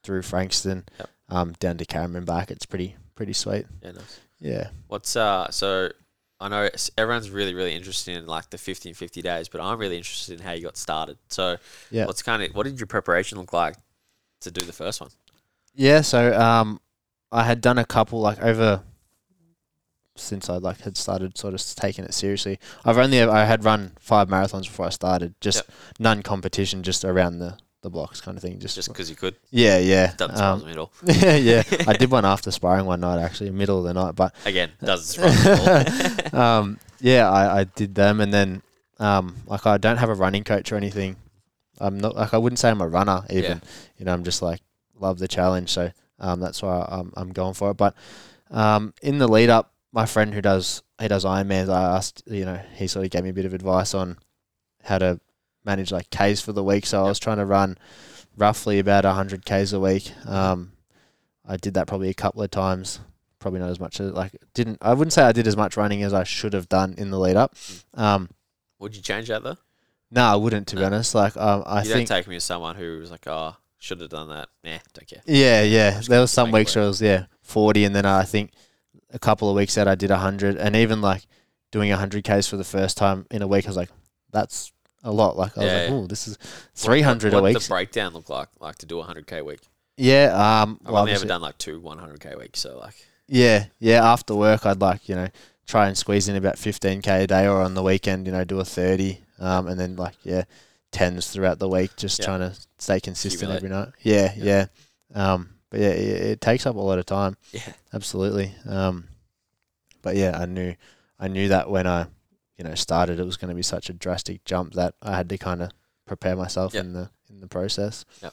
through Frankston, Yep. um, down to Cameron back. It's pretty pretty sweet. yeah, nice. Yeah. What's uh? So I know everyone's really really interested in like the 50 and 50 days, but I'm really interested in how you got started. So Yeah. what's kind of what did your preparation look like to do the first one? Yeah, so um, I had done a couple like over since I like had started sort of taking it seriously. I've only I had run five marathons before I started, just none competition, just around the, the blocks kind of thing. Just, Just because you could. yeah, yeah, Doesn't um, me at all. yeah, yeah. I did one after sparring one night actually, middle of the night, but Again, doesn't surprise me at all. um, yeah, I, I did them, and then um, like I don't have a running coach or anything. I'm not like I wouldn't say I'm a runner even. You know, I'm just like love the challenge, so um, that's why I'm I'm going for it. But um, in the lead up, my friend who does he does Ironmans, I asked you know he sort of gave me a bit of advice on how to manage like Ks for the week. So I was trying to run roughly about hundred Ks a week. Um, I did that probably a couple of times. Probably not as much as like didn't. I wouldn't say I did as much running as I should have done in the lead up. Um, Would you change that though? No, I wouldn't to be honest. Like um, I you think don't take me as someone who was like, oh, should have done that. Nah, don't care. Yeah, yeah. There was some weeks where it was yeah forty, and then I think a couple of weeks that I did hundred, and even like doing hundred k's for the first time in a week, I was like, that's a lot. Like I was Yeah, like, yeah. oh, this is three hundred a what week. the breakdown look like? Like to do a 100k week. Yeah, um, I've well, only ever obviously- done like two 100k weeks, so like yeah, yeah. After work, I'd like you know try and squeeze in about fifteen k a day, or on the weekend, you know, do a thirty, um, and then like yeah, tens throughout the week, just Yeah. trying to stay consistent every night. Yeah, Yeah. yeah. Um, but yeah, it, it takes up a lot of time. yeah, absolutely. Um, but yeah, I knew I knew that when I you know started, it was going to be such a drastic jump that I had to kind of prepare myself Yep. in the in the process. Yeah.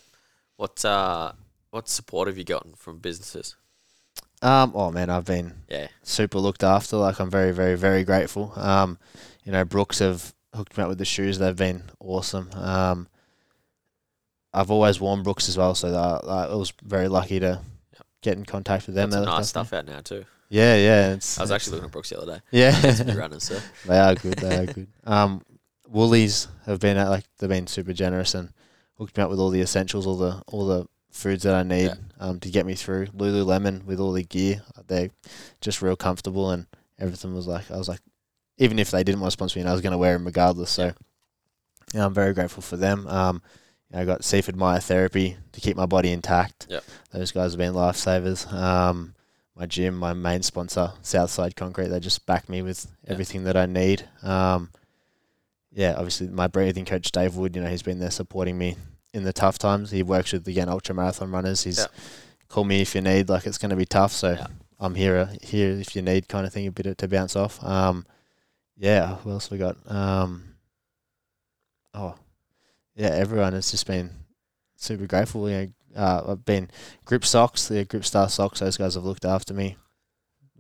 What uh, what support have you gotten from businesses? Um, oh man, I've been Yeah, super looked after. Like I'm very, very, very grateful. Um, you know, Brooks have hooked me up with the shoes. They've been awesome. Um, I've always worn Brooks as well, so that, I was very lucky to Yep. get in contact with them. They nice me. stuff out now too. Yeah, yeah. It's, I was it's- actually looking at Brooks the other day. yeah. Runners, so They are good. They are good. Um, Woolies have been like they've been super generous and hooked me up with all the essentials, all the all the foods that I need Yeah. um, to get me through. Lululemon with all the gear, they're just real comfortable and everything was like I was like, even if they didn't want to sponsor me, and I was going to wear them regardless. So yeah, I'm very grateful for them. Um, I got Seaford Myotherapy to keep my body intact. Yep. Those guys have been lifesavers. Um, my gym, my main sponsor, Southside Concrete, they just back me with everything that I need. Um, yeah, obviously my breathing coach Dave Wood, you know, he's been there supporting me in the tough times. He works with again ultra marathon runners. He's Yeah. call me if you need. Like it's going to be tough, so. I'm here uh, here if you need, kind of thing, a bit of, to bounce off. Um, yeah, who else we got? Um, oh, yeah, everyone has just been super grateful. You know, uh, I've been grip socks, the grip star socks. Those guys have looked after me.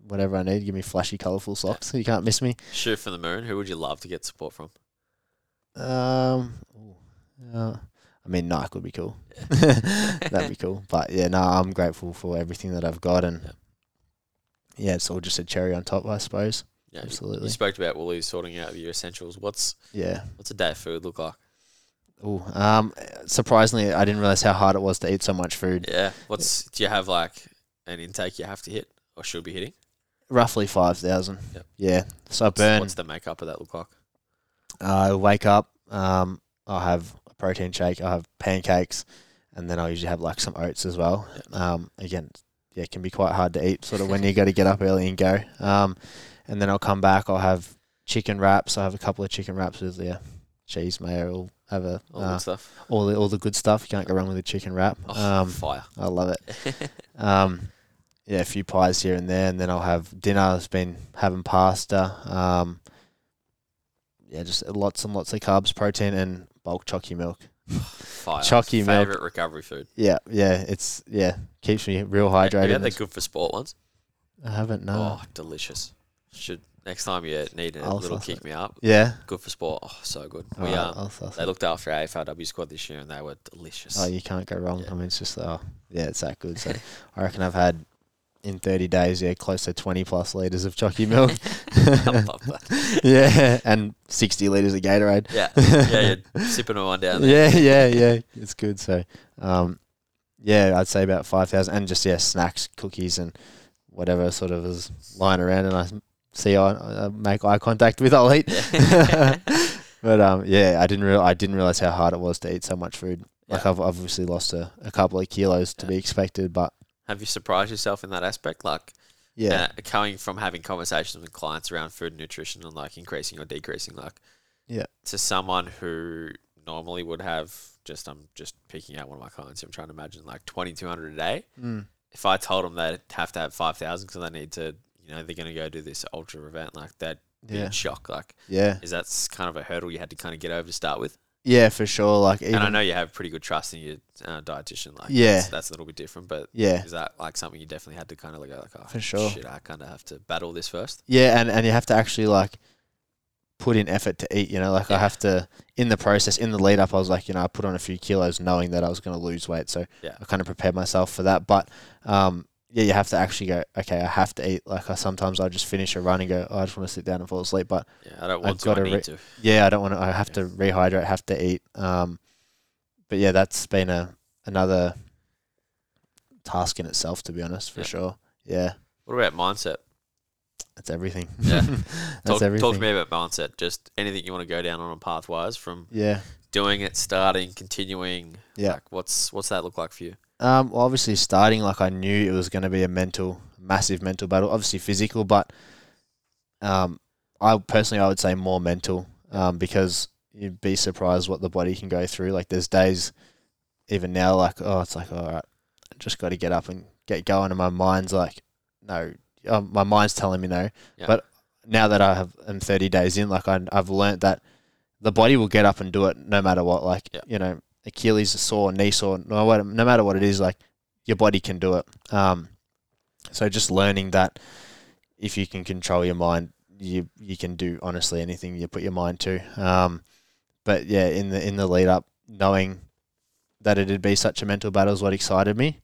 Whatever I need, give me flashy, colourful socks. You can't miss me. shoot for the moon. Who would you love to get support from? Um, uh, I mean, Nike would be cool. That'd be cool. But yeah, no, I'm grateful for everything that I've got, and Yeah. yeah, it's all just a cherry on top, I suppose. Yeah, Absolutely. You spoke about Woolies sorting out your essentials. What's Yeah. what's a day of food look like? Ooh, um, surprisingly, I didn't realize how hard it was to eat so much food. Yeah. What's do you have like an intake you have to hit or should be hitting? Roughly five thousand. Yep. Yeah. So I burn. what's the makeup of that look like? I wake up. Um, I'll have a protein shake. I'll have pancakes, and then I'll usually have like some oats as well. Um, again, yeah, it can be quite hard to eat sort of when you got to get up early and go. Um, and then I'll come back. I'll have chicken wraps. I have a couple of chicken wraps with yeah, cheese mayo. I'll have a All uh, good stuff. all the all the good stuff. You can't go wrong with a chicken wrap. Oh, Um, fire. I love it. Um, yeah, a few pies here and there, and then I'll have dinner. I've been having pasta. Um, yeah, just lots and lots of carbs, protein, and bulk chalky milk. Fire. Chalky milk. Favorite recovery food. Yeah, yeah, it's yeah keeps me real Have you hydrated. had the good for sport ones? I haven't no. Oh, delicious. Should next time you need a I'll little kick it. me up. Yeah. Good for sport. Oh, so good. We Alright, um, I'll they looked after our AFLW squad this year and they were delicious. Oh, you can't go wrong. Yeah. I mean, it's just oh yeah, it's that good. So I reckon I've had in thirty days, yeah, close to twenty plus liters of chalky milk. I love that. yeah, and sixty liters of Gatorade. Yeah, yeah, you're sipping on one down there. yeah, yeah, yeah. It's good. So, um, yeah, I'd say about five thousand, and just yeah, snacks, cookies, and whatever sort of is lying around, and I see I, I make eye contact with, I'll eat. but um, yeah, I didn't real I didn't realize how hard it was to eat so much food. Like Yeah. I've obviously lost a, a couple of kilos to Yeah. be expected, but Have you surprised yourself in that aspect? Like, yeah, uh, coming from having conversations with clients around food and nutrition and like increasing or decreasing, like, Yeah. to someone who normally would have just, I'm just picking out one of my clients. I'm trying to imagine like 2,200 a day. Mm. If I told them they'd have to have 5,000 because they need to, you know, they're going to go do this ultra event, like that, yeah, shock. Like, yeah, is that kind of a hurdle you had to kind of get over to start with? yeah, for sure. Like even and I know you have pretty good trust in your uh, dietitian. Like, Yeah. that's, that's a little bit different, but yeah, is that like something you definitely had to kind of like, go like oh, For sure. shit, I kind of have to battle this first? Yeah, and, and you have to actually like put in effort to eat, you know, like I have to in the process, in the lead up I was like, you know, I put on a few kilos knowing that I was gonna lose weight. So Yeah. I kind of prepared myself for that. But um yeah, you have to actually go, okay, I have to eat. Like I sometimes I just finish a run and go, oh, I just want to sit down and fall asleep. But Yeah, I don't I've want to. I re- to. yeah, I don't want to I have to rehydrate, have to eat. Um but yeah, that's been a another task in itself to be honest, for Yeah. sure. Yeah. What about mindset? That's everything. Yeah. that's Talk, everything. talk to me about mindset. Just anything you want to go down on a path wise from Yeah. doing it, starting, continuing. Yeah. Like what's what's that look like for you? Um, well, obviously starting like I knew it was going to be a mental, massive mental battle. Obviously physical, but um, I personally I would say more mental. Um, because you'd be surprised what the body can go through. Like there's days, even now, like oh, it's like all right, I just got to get up and get going, and my mind's like, no, um, my mind's telling me no. Yeah. But now that I have am 30 days in, like I, I've learned that the body will get up and do it no matter what. Like Yeah. you know, Achilles sore, knee sore, no, no matter what it is, like your body can do it. Um, so just learning that if you can control your mind, you you can do honestly anything you put your mind to. Um, but yeah, in the in the lead up, knowing that it'd be such a mental battle is what excited me.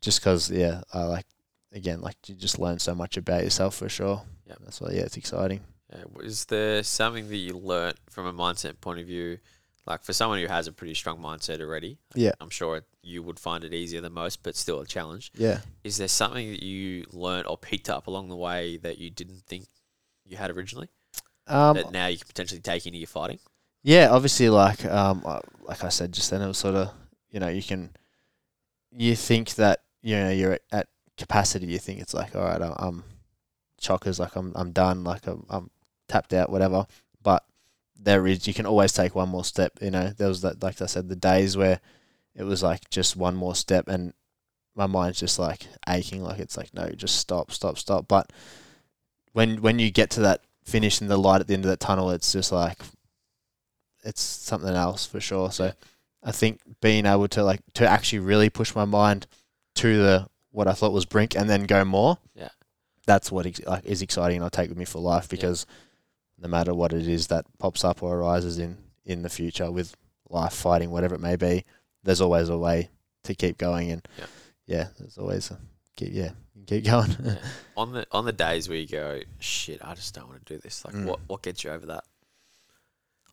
Just because, yeah, I like again, like you just learn so much about yourself for sure. Yeah, that's why yeah, it's exciting. Yeah, is there something that you learnt from a mindset point of view? Like for someone who has a pretty strong mindset already, Yeah. I'm sure you would find it easier than most, but still a challenge. Yeah. Is there something that you learnt or picked up along the way that you didn't think you had originally Um, that now you can potentially take into your fighting? Yeah, obviously, like um, uh, like I said just then, it was sort of you know you can you think that you know you're at, at capacity. You think it's like all right, I'm, I'm chockers, like I'm I'm done, like I'm, I'm tapped out, whatever. There is you can always take one more step. You know, there was that like I said, the days where it was like just one more step, and my mind's just like aching, like it's like no, just stop, stop, stop. But when when you get to that finish and the light at the end of that tunnel, it's just like it's something else for sure. So I think being able to like to actually really push my mind to the what I thought was brink and then go more. Yeah. That's what ex- like is exciting and I'll take with me for life because no matter what it is that pops up or arises in in the future with life fighting whatever it may be, there's always a way to keep going and Yeah. yeah, there's always a keep yeah, keep going. Yeah. on the on the days where you go, shit, I just don't want to do this. Like, Mm. what what gets you over that?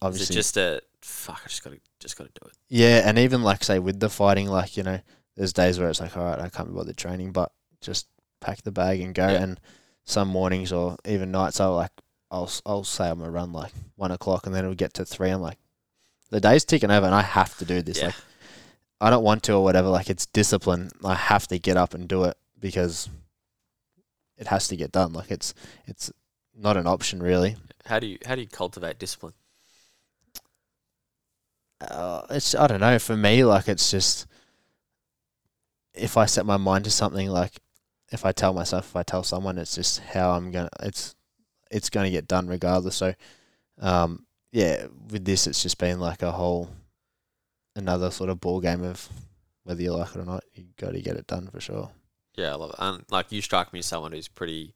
Obviously, it just a fuck? I just gotta just gotta do it. Yeah, and even like say with the fighting, like you know, there's days where it's like, all right, I can't be bothered training, but just pack the bag and go. Yeah. And some mornings or even nights, I'll like, I'll I'll say I'm gonna run like one o'clock, and then it'll get to three. I'm like, the day's ticking over, and I have to do this. Yeah. Like, I don't want to or whatever. Like it's discipline. I have to get up and do it because it has to get done. Like it's it's not an option really. How do you how do you cultivate discipline? uh, it's I don't know. For me, like it's just if I set my mind to something, like if I tell myself, if I tell someone, it's just how I'm gonna. It's it's gonna get done regardless. So, um, yeah, with this, it's just been like a whole another sort of ball game of whether you like it or not. You got to get it done for sure. Yeah, I love it. And like you strike me as someone who's pretty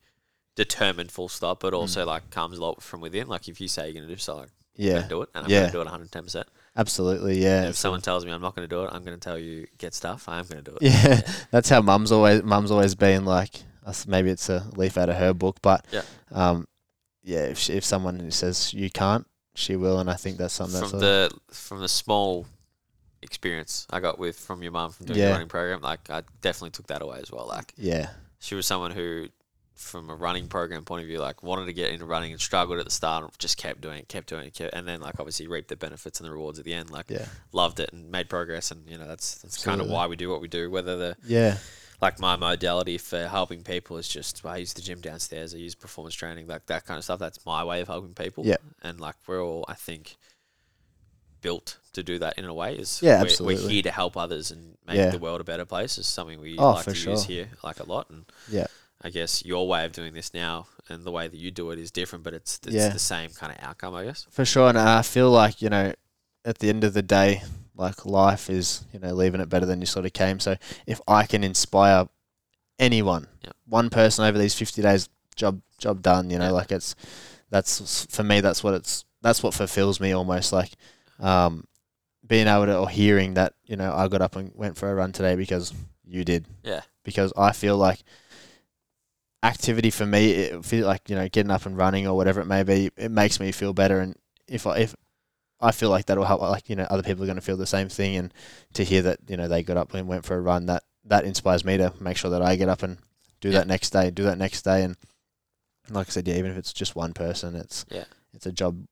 determined, full stop, but Mm. also like comes a lot from within. Like if you say you're gonna do something, Yeah, do it, and I'm Yeah. gonna do it 110. percent absolutely. Yeah, If someone tells me I'm not gonna do it, I'm gonna tell you get stuff. I am gonna do it. Yeah, that's how mum's always mum's always been like. Maybe it's a leaf out of her book, but Yeah. um, yeah. If she, if someone says you can't, she will, and I think that's something that's from a- the from the small experience I got with from your mum from doing Yeah. the running program, like I definitely took that away as well. Like yeah, she was someone who, from a running program point of view, like wanted to get into running and struggled at the start, and just kept doing it, kept doing it, kept, and then like obviously reaped the benefits and the rewards at the end. Like yeah, loved it and made progress, and you know that's that's kind of why we do what we do. Whether the yeah, like my modality for helping people is just I use the gym downstairs. I use performance training, like that kind of stuff. That's my way of helping people. Yeah. and like we're all, I think, built to do that in a way. Is Yeah, we're, We're here to help others and make Yeah. the world a better place. Is something we Oh, like to use here like a lot. And Yeah. I guess your way of doing this now and the way that you do it is different, but it's it's Yeah. the same kind of outcome, I guess. for sure. And I feel like you know, at the end of the day, like life is you know leaving it better than you sort of came. So if I can inspire anyone, Yeah. one person over these fifty days, job job done. You know, Yeah. like it's that's for me. That's what it's that's what fulfills me almost like. Um, being able to or hearing that you know I got up and went for a run today because you did. Yeah. Because I feel like activity for me, it feel like you know getting up and running or whatever it may be, it makes me feel better. And if I if I feel like that'll help, like you know other people are going to feel the same thing, and to hear that you know they got up and went for a run, that that inspires me to make sure that I get up and do Yeah. that next day, do that next day, and like I said, yeah, even if it's just one person, it's Yeah. it's a job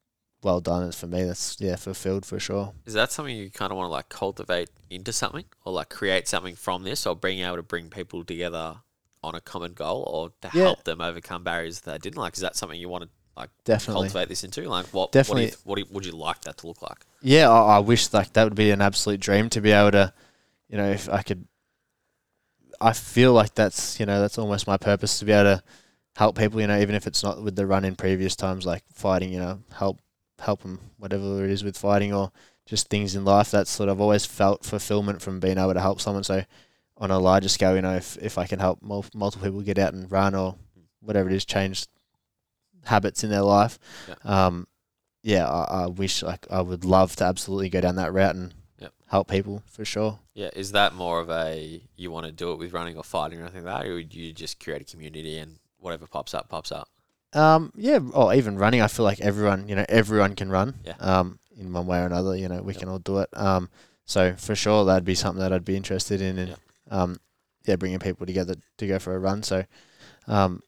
well done. It's for me, that's yeah fulfilled for sure. Is that something you kind of want to like cultivate into something, or like create something from this, or being able to bring people together on a common goal, or to Yeah. help them overcome barriers that they didn't like? Is that something you want to like Definitely. cultivate this into? Like, what Definitely. What, you, what you- would you like that to look like? Yeah, I, I wish like that would be an absolute dream to be able to, you know, if I could. I feel like that's you know that's almost my purpose to be able to help people. You know, even if it's not with the run in previous times, like fighting. You know, help help them whatever it is with fighting or just things in life. That's sort of I've always felt fulfillment from being able to help someone. So on a larger scale, you know, if if I can help mul- multiple people get out and run or whatever it is, change habits in their life. Yeah. Um, yeah, I, I wish like I would love to absolutely go down that route and help people for sure. Yeah, is that more of a you want to do it with running or fighting or anything like that, or would you just create a community and whatever pops up pops up? Um, yeah, or even running. I feel like everyone, you know, everyone can run. Yeah. Um, in one way or another, you know, we Yep. can all do it. Um, so for sure that'd be something that I'd be interested in, and Yep. um, yeah, bringing people together to go for a run. So, um,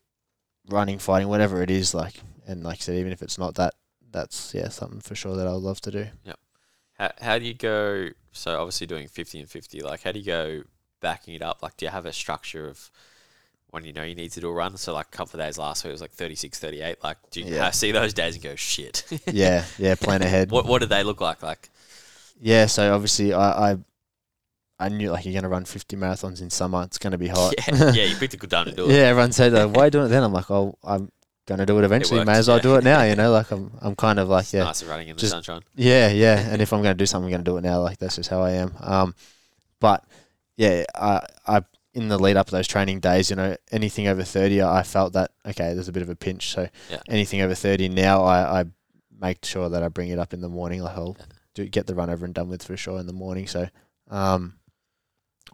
running, fighting, whatever it is, like, and like I said, even if it's not that, that's yeah, something for sure that I would love to do. Yep. How, how do you go? So obviously doing fifty and fifty. Like, how do you go backing it up? Like, do you have a structure of when you know you need to do a run? So like a couple of days last week it was like 36, 38. Like, do you Yeah. see those days and go shit? yeah, yeah, plan ahead. what what do they look like? Like, Yeah, so obviously I, I I knew like you're gonna run 50 marathons in summer. It's gonna be hot. yeah, yeah, you picked a good time to do it. yeah, everyone said, like, "Why are you doing it then?" I'm like, "Oh, I'm gonna do it eventually. works, May as well yeah. do it now." You know, like I'm I'm kind of like It's yeah, nice running in the Just- sunshine. yeah, yeah. And if I'm gonna do something, I'm gonna do it now. Like that's just how I am. Um, but yeah, I I in the lead up to those training days, you know, anything over 30, I felt that okay, there's a bit of a pinch. So Yeah. anything over 30 now, I I make sure that I bring it up in the morning. Like I'll do get the run over and done with for sure in the morning. So um,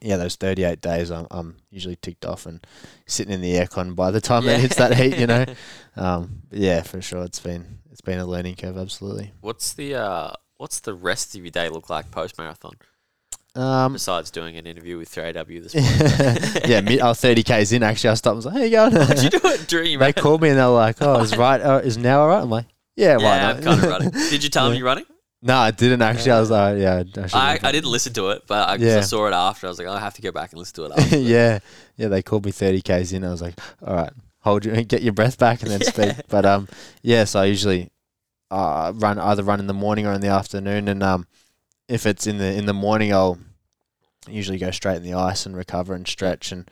yeah, those 38 days, I'm, I'm usually ticked off and sitting in the aircon by the time it hits that heat, you know. Um, yeah, for sure, it's been it's been a learning curve, absolutely. What's the uh, what's the rest of your day look like post marathon? Um, Besides doing an interview with 3AW this morning. yeah, mid, I was 30 k's in. Actually, I stopped and was like, "How you going?" How'd you do it during your they called me and they were like, "Oh, is right? Uh, is now all right?" I'm like, "Yeah, why Yeah, not?" I'm kind of running. Did you tell them you're running? No, I didn't actually. I was like, "Yeah, I, I, I didn't listen to it, but I, 'cause I Yeah. saw it after. I was like, I have to go back and listen to it after. yeah, yeah. They called me 30 k's in. I was like, all right, hold your, get your breath back and then speak. But um, yeah. So I usually uh run either run in the morning or in the afternoon, and um, if it's in the in the morning, I'll usually go straight in the ice and recover and stretch and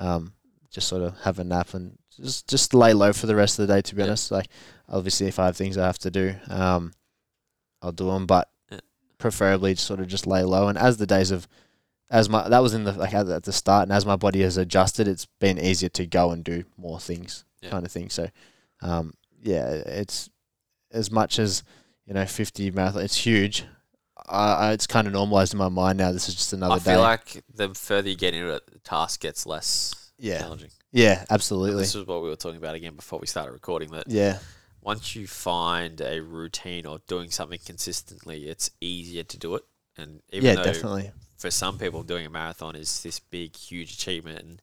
um, just sort of have a nap and just just lay low for the rest of the day. To be Yeah. honest, like obviously if I have things I have to do, um, I'll do them, but Yeah. preferably sort of just lay low. And as the days of as my that was in the like at, the start, and as my body has adjusted, it's been easier to go and do more things, Yeah. kind of thing. So, um, yeah, it's as much as you know, fifty marathon. It's huge. I, I it's kind of normalized in my mind now. This is just another I day. feel like the further you get into it, the task gets less Yeah. challenging. yeah, And absolutely. This is what we were talking about again before we started recording. That Yeah, once you find a routine or doing something consistently, it's easier to do it. And even yeah, though definitely. for some people doing a marathon is this big, huge achievement, and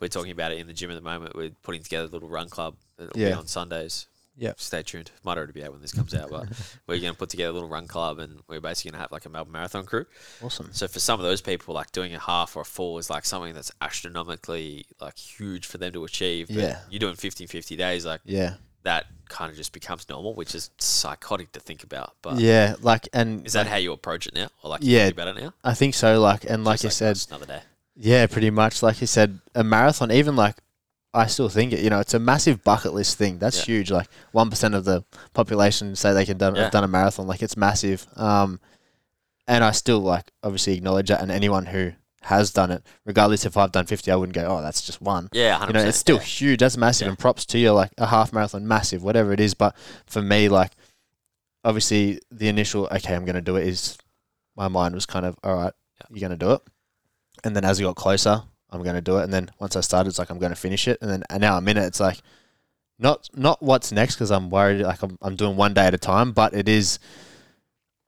we're talking about it in the gym at the moment. We're putting together a little run club that'll be Yeah. on Sundays. Yeah. Stay tuned. Might already be out when this comes out, but we're going to put together a little run club, and we're basically going to have like a Melbourne Marathon crew. Awesome. So for some of those people, like doing a half or a full is like something that's astronomically like huge for them to achieve. But Yeah. you're doing 50, 50 days, like Yeah, that kind of just becomes normal, which is psychotic to think about. But yeah. Like, and is that like, how you approach it now, or like you Yeah. think about it now? I think so. Like, and like you "Oh, said, another day. Yeah, pretty much. Like you said, a marathon, even like I still think it, you know, it's a massive bucket list thing. That's Yeah. huge. Like one percent of the population say they can done Yeah. have done a marathon. Like it's massive. Um, and I still like obviously acknowledge that. And anyone who has done it, regardless if I've done fifty, I wouldn't go, oh, that's just one. Yeah, 100%. You know, it's still yeah. huge. That's massive. Yeah. And props to you. Like a half marathon, massive, whatever it is. But for me, like obviously the initial, okay, I'm going to do it is my mind was kind of, all right, Yeah. you're going to do it. And then as we got closer, I'm going to do it. And then once I started, it's like, I'm going to finish it. And then and now I'm in it. It's like, not not what's next because I'm worried. Like I'm, I'm doing one day at a time, but it is.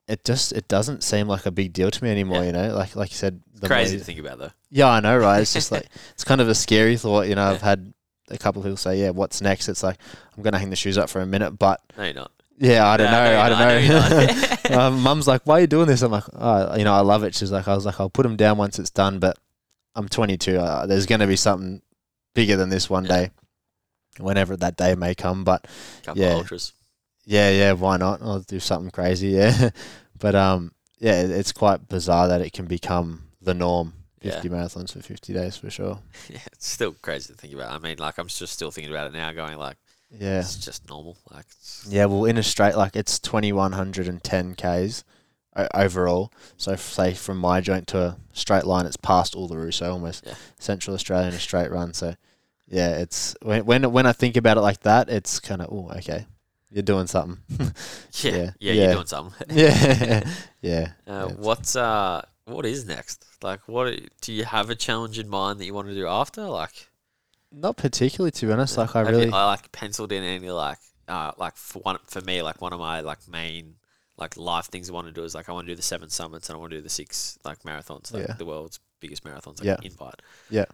It just it doesn't seem like a big deal to me anymore. Yeah. You know, like like you said, the Crazy more- to think about though. yeah, I know, right? It's just like it's kind of a scary thought. You know, I've had a couple of people say, "Yeah, what's next?" It's like I'm gonna hang the shoes up for a minute, but No, you're not. yeah, I don't No, know. no, I don't not. Know um, Mum's like, "Why are you doing this?" I'm like, "Oh, you know, I love it." She's like, "I was like, I'll put them down once it's done, but I'm 22. Uh, there's gonna be something bigger than this one Yeah. day, whenever that day may come." But Couple Yeah. of ultras. Yeah, yeah, why not? I'll do something crazy. Yeah, but um, yeah, it, it's quite bizarre that it can become the norm. Yeah. 50 marathons for 50 days for sure. Yeah, it's still crazy to think about. I mean, like I'm just still thinking about it now, going like, Yeah. it's just normal. Like, it's, Yeah, well, in a straight, like it's 2110 k's overall. So, say from my joint to a straight line, it's past Uluru, so almost Yeah. Central Australia in a straight run. So, yeah, it's when when when I think about it like that, it's kind of oh, okay, you're doing something. yeah, Yeah, yeah, you're doing something. yeah, yeah. Uh. What's uh, what is next? Like, what do you have a challenge in mind that you want to do after? Like, Not particularly, to be honest. Like I really, you, I like penciled in any like, uh, like for one for me, like one of my like main like life things I want to do is like I want to do the seven summits and I want to do the six like marathons, like Yeah. the world's biggest marathons, like Yeah. invite. Yeah.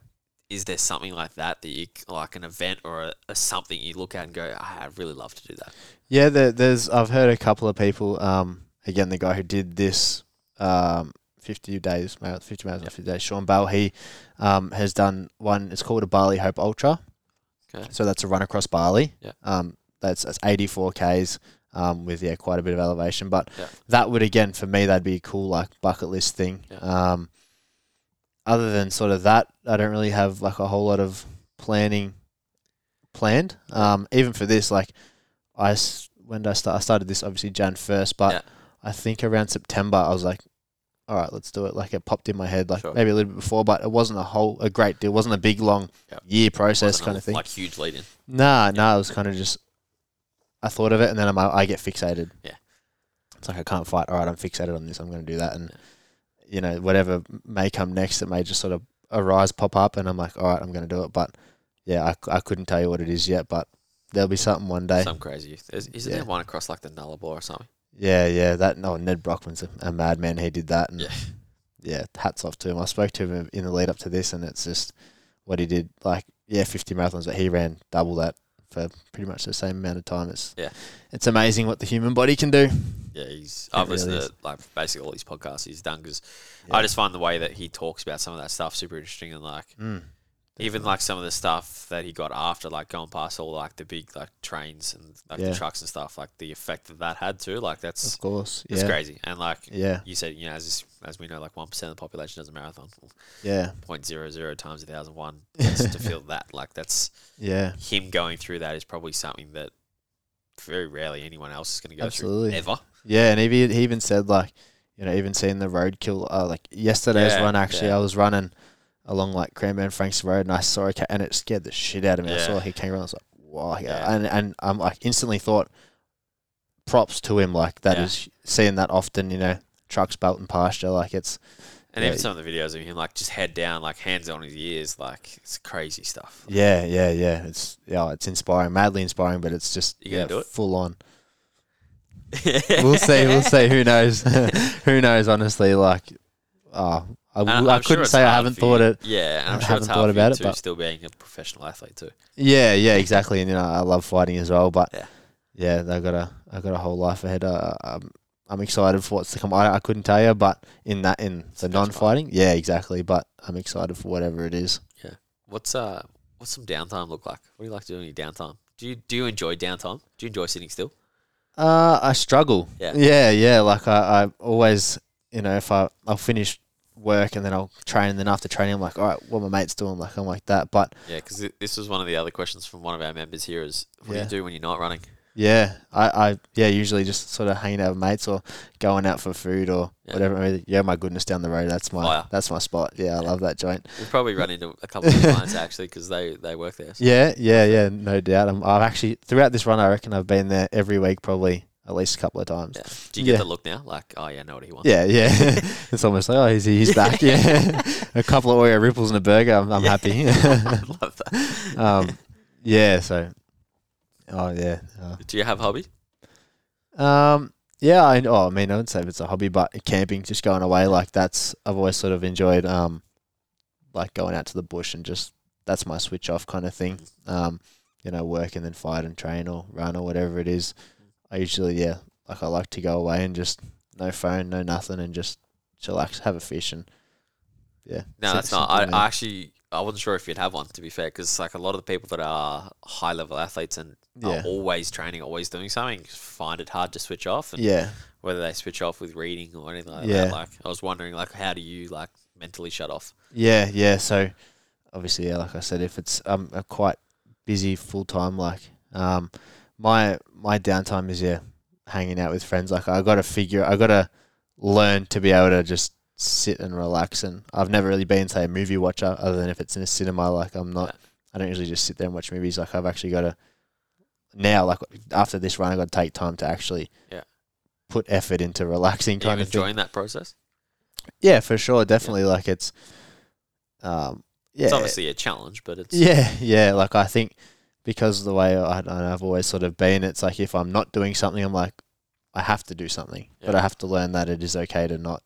Is there something like that that you like an event or a, a something you look at and go, "Ah, I'd really love to do that. Yeah, there, there's. I've heard a couple of people. Um, again, the guy who did this, um, fifty days, fifty miles, Yep. fifty days. Sean Bell. He, um, has done one. It's called a Bali Hope Ultra. Okay. So that's a run across Bali. Yep. Um, that's that's eighty four k's. Um, with yeah, quite a bit of elevation, but Yep. that would again for me that'd be a cool like bucket list thing. Yep. Um, other than sort of that, I don't really have like a whole lot of planning planned. Um, even for this, like I when did I start? I started this obviously Jan first, but Yeah. I think around September I was like, all right, let's do it. Like it popped in my head, like Sure. maybe a little bit before, but it wasn't a whole a great deal. It wasn't a big long Yep. year process kind of thing. Like huge lead in. Nah, nah, it was kind of just I thought of it and then I'm, I get fixated. Yeah. It's like I can't fight. All right, I'm fixated on this. I'm going to do that, and you know, whatever may come next, it may just sort of arise, pop up, and I'm like, all right, I'm going to do it. But yeah, I, I couldn't tell you what it is yet, but there'll be something one day. Some crazy. There's, isn't Yeah. there one across like the Nullarbor or something? Yeah, yeah, that no, Nedd Brockmann's a, a madman. He did that, and Yeah. yeah, hats off to him. I spoke to him in the lead up to this, and it's just what he did. Like, yeah, 50 marathons, but he ran double that for pretty much the same amount of time. It's Yeah. it's amazing what the human body can do. Yeah, he's. I've listened really to like basically all these podcasts he's done because Yeah. I just find the way that he talks about some of that stuff super interesting and like Mm, even like some of the stuff that he got after like going past all like the big like trains and like Yeah. the trucks and stuff like the effect that that had too like that's of course, it's yeah, crazy and like yeah, you said you know as as we know like one percent of the population does a marathon yeah, point zero zero times a thousand one just to feel that like that's yeah, him going through that is probably something that very rarely anyone else is going to go Absolutely. through ever yeah. And he he even said like, you know, even seeing the roadkill. Uh, like yesterday's Yeah, run, actually, yeah. I was running along like Cranbourne Franks Road, and I saw a cat, and it scared the shit out of me. I Yeah. saw he came around, I was like, wow, Yeah. and and I'm like instantly thought, props to him, like that Yeah. is seeing that often, you know, trucks belting pasture, like it's And Yeah. even some of the videos of him like just head down, like hands on his ears, like it's crazy stuff. yeah, yeah, yeah, it's yeah, it's inspiring, madly inspiring, but it's just You gonna yeah, do it? full on. We'll see, we'll see. Who knows? Who knows? Honestly, like, oh, I, I I'm couldn't sure say I haven't thought it. Yeah, I I'm sure haven't it's thought hard about for it, but- still being a professional athlete too. Yeah, yeah, exactly. And you know, I love fighting as well, but Yeah. yeah, I got a I got a whole life ahead. Uh, I'm I'm excited for what's to come. I, I couldn't tell you, but in that in the non-fighting, yeah, exactly. But I'm excited for whatever it is. Yeah. What's uh, what's some downtime look like? What do you like to do in your downtime? Do you do you enjoy downtime? Do you enjoy sitting still? Uh, I struggle. Yeah. yeah, yeah. Like I, I always, you know, if I I'll finish work and then I'll train, and then after training, I'm like, all right, what my mates doing? Like I'm like that, but Yeah, because this was one of the other questions from one of our members here: is what do you do when you're not running? Yeah, I, I yeah usually just sort of hanging out with mates or going out for food or Yeah. whatever. Yeah, my goodness, down the road, that's my yeah. that's my spot. Yeah, I love that joint. We've probably run into a couple of clients actually because they they work there. So. Yeah, yeah, yeah, no doubt. I'm, I've actually throughout this run, I reckon I've been there every week, probably at least a couple of times. Yeah. Do you get Yeah. the look now? Like, oh yeah, I know what he wants. Yeah, yeah. it's almost like oh, he's he's back. Yeah, a couple of Oreo ripples and a burger. I'm, I'm Yeah. happy. I love that. um, yeah. So, oh yeah. Uh, Do you have a hobby? Um, yeah, I, oh, I mean, I wouldn't say if it's a hobby, but camping, just going away, like that's, I've always sort of enjoyed, um, like going out to the bush and just, that's my switch off kind of thing. Um, you know, work and then fight and train or run or whatever it is. I usually, yeah, like I like to go away and just no phone, no nothing, and just chillax, have a fish, and yeah. No, that's not. I. I actually I wasn't sure if you'd have one to be fair, because like a lot of the people that are high level athletes and Yeah. are always training, always doing something, find it hard to switch off. And yeah, whether they switch off with reading or anything like Yeah. that. Like I was wondering, like how do you like mentally shut off? yeah, yeah. So obviously, yeah, like I said, if it's um a quite busy full time, like um my my downtime is yeah hanging out with friends. Like I got to figure, I got to learn to be able to just sit and relax. And I've never really been say a movie watcher other than if it's in a cinema. Like I'm not, I don't usually just sit there and watch movies. Like I've actually got to now, like after this run, I got to take time to actually Yeah. put effort into relaxing kind of thing. enjoying that process? Yeah, for sure, definitely. Like it's, um, yeah, It's obviously a challenge, but it's yeah, yeah. Like I think because of the way I, I don't know, I've always sort of been, it's like if I'm not doing something, I'm like, I have to do something, but I have to learn that it is okay to not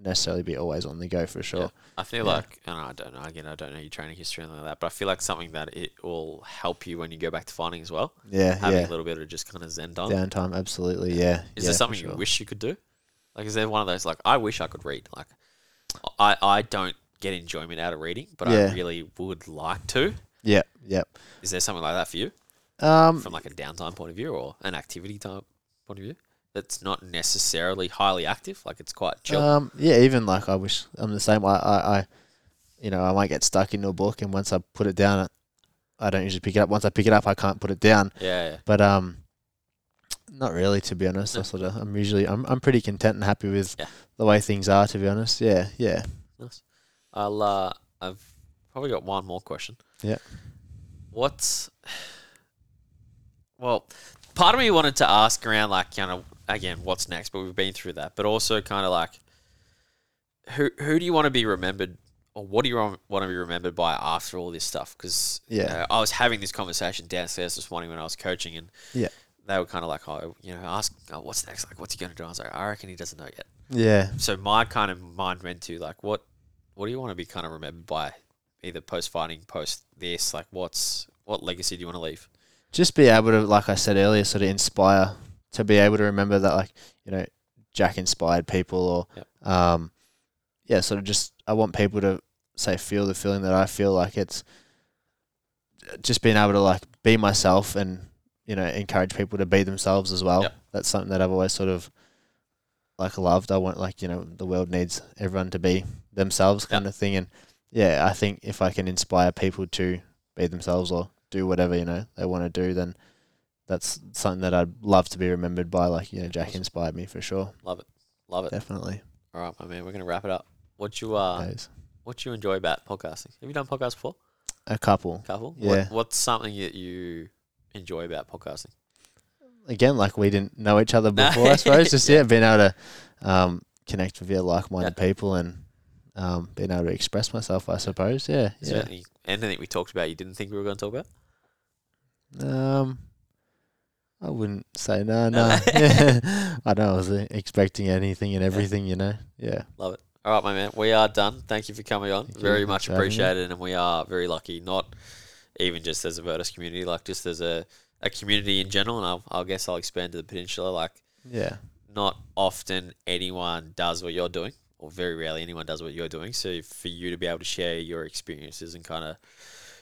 necessarily be always on the go for sure. I feel Yeah. like, and I don't know, again, I don't know your training history and like that, but I feel like something that it will help you when you go back to fighting as well. Yeah, Having yeah. a little bit of just kind of zen time. Downtime, absolutely. Yeah. Is yeah, there something sure. you wish you could do? Like, is there one of those like I wish I could read? Like, I I don't get enjoyment out of reading, but Yeah. I really would like to. Yeah, yeah. Is there something like that for you, Um, from like a downtime point of view or an activity type point of view? That's not necessarily highly active. Like it's quite chill. um, yeah. Even like I wish I'm the same. I, I, I, you know, I might get stuck into a book, and once I put it down, I don't usually pick it up. Once I pick it up, I can't put it down. yeah, yeah. But um, not really, to be honest. I sort of, I'm usually, I'm, I'm pretty content and happy with Yeah. the way things are, to be honest. Yeah, yeah, Nice. I'll. Uh, I've probably got one more question. Yeah. What's well, part of me wanted to ask around like kind of again what's next, but we've been through that. But also kind of like who who do you want to be remembered, or what do you want to be remembered by after all this stuff? Because Yeah. I was having this conversation downstairs this morning when I was coaching, and Yeah. they were kind of like, oh, you know, ask, oh, what's next? Like, what's he going to do? I was like, I reckon he doesn't know yet. Yeah. So my kind of mind went to like, what what do you want to be kind of remembered by, either post fighting, post this? Like, what's what legacy do you want to leave? Just be able to, like I said earlier, sort of inspire to be able to remember that, like you know, Jack inspired people, or Yep. um, yeah, sort of just I want people to say feel the feeling that I feel like it's just being able to like be myself and you know encourage people to be themselves as well. Yep. That's something that I've always sort of like loved. I want like you know the world needs everyone to be themselves kind of thing, and yeah, I think if I can inspire people to be themselves or do whatever you know they want to do, then that's something that I'd love to be remembered by. Like you know, Jack Awesome. inspired me for sure, Love it, love it. definitely. All right, my man, we're gonna wrap it up. What you uh, Those. what you enjoy about podcasting? Have you done podcasts before? A couple. Couple. Yeah. What, what's something that you enjoy about podcasting? Again, like we didn't know each other before. I suppose just Yeah. yeah, being able to um, connect with your like-minded people and um, being able to express myself. I suppose. Yeah. Is Yeah. any, anything we talked about you didn't think we were going to talk about? Um, I wouldn't say no, No. no. I know I was expecting anything and everything, you know. Yeah. Love it. All right, my man. We are done. Thank you for coming on. Thank very much for having me. appreciated, and we are very lucky. Not even just as a Virtus community, like just as a, a community in general. And I'll, I guess I'll expand to the peninsula. Like, Yeah. not often anyone does what you're doing, or very rarely anyone does what you're doing. So for you to be able to share your experiences and kind of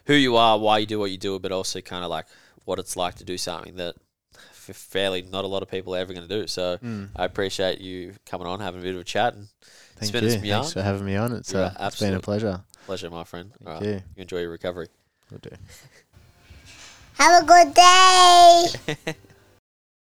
who you are, why you do what you do, but also kind of like what it's like to do something that f- fairly not a lot of people are ever going to do. So Mm. I appreciate you coming on, having a bit of a chat, and Thank spending you. some yarn. Thanks for having me on. It's, Yeah, uh, it's been a pleasure. pleasure, my friend. Thank All right, you. you enjoy your recovery. Will do. Have a good day.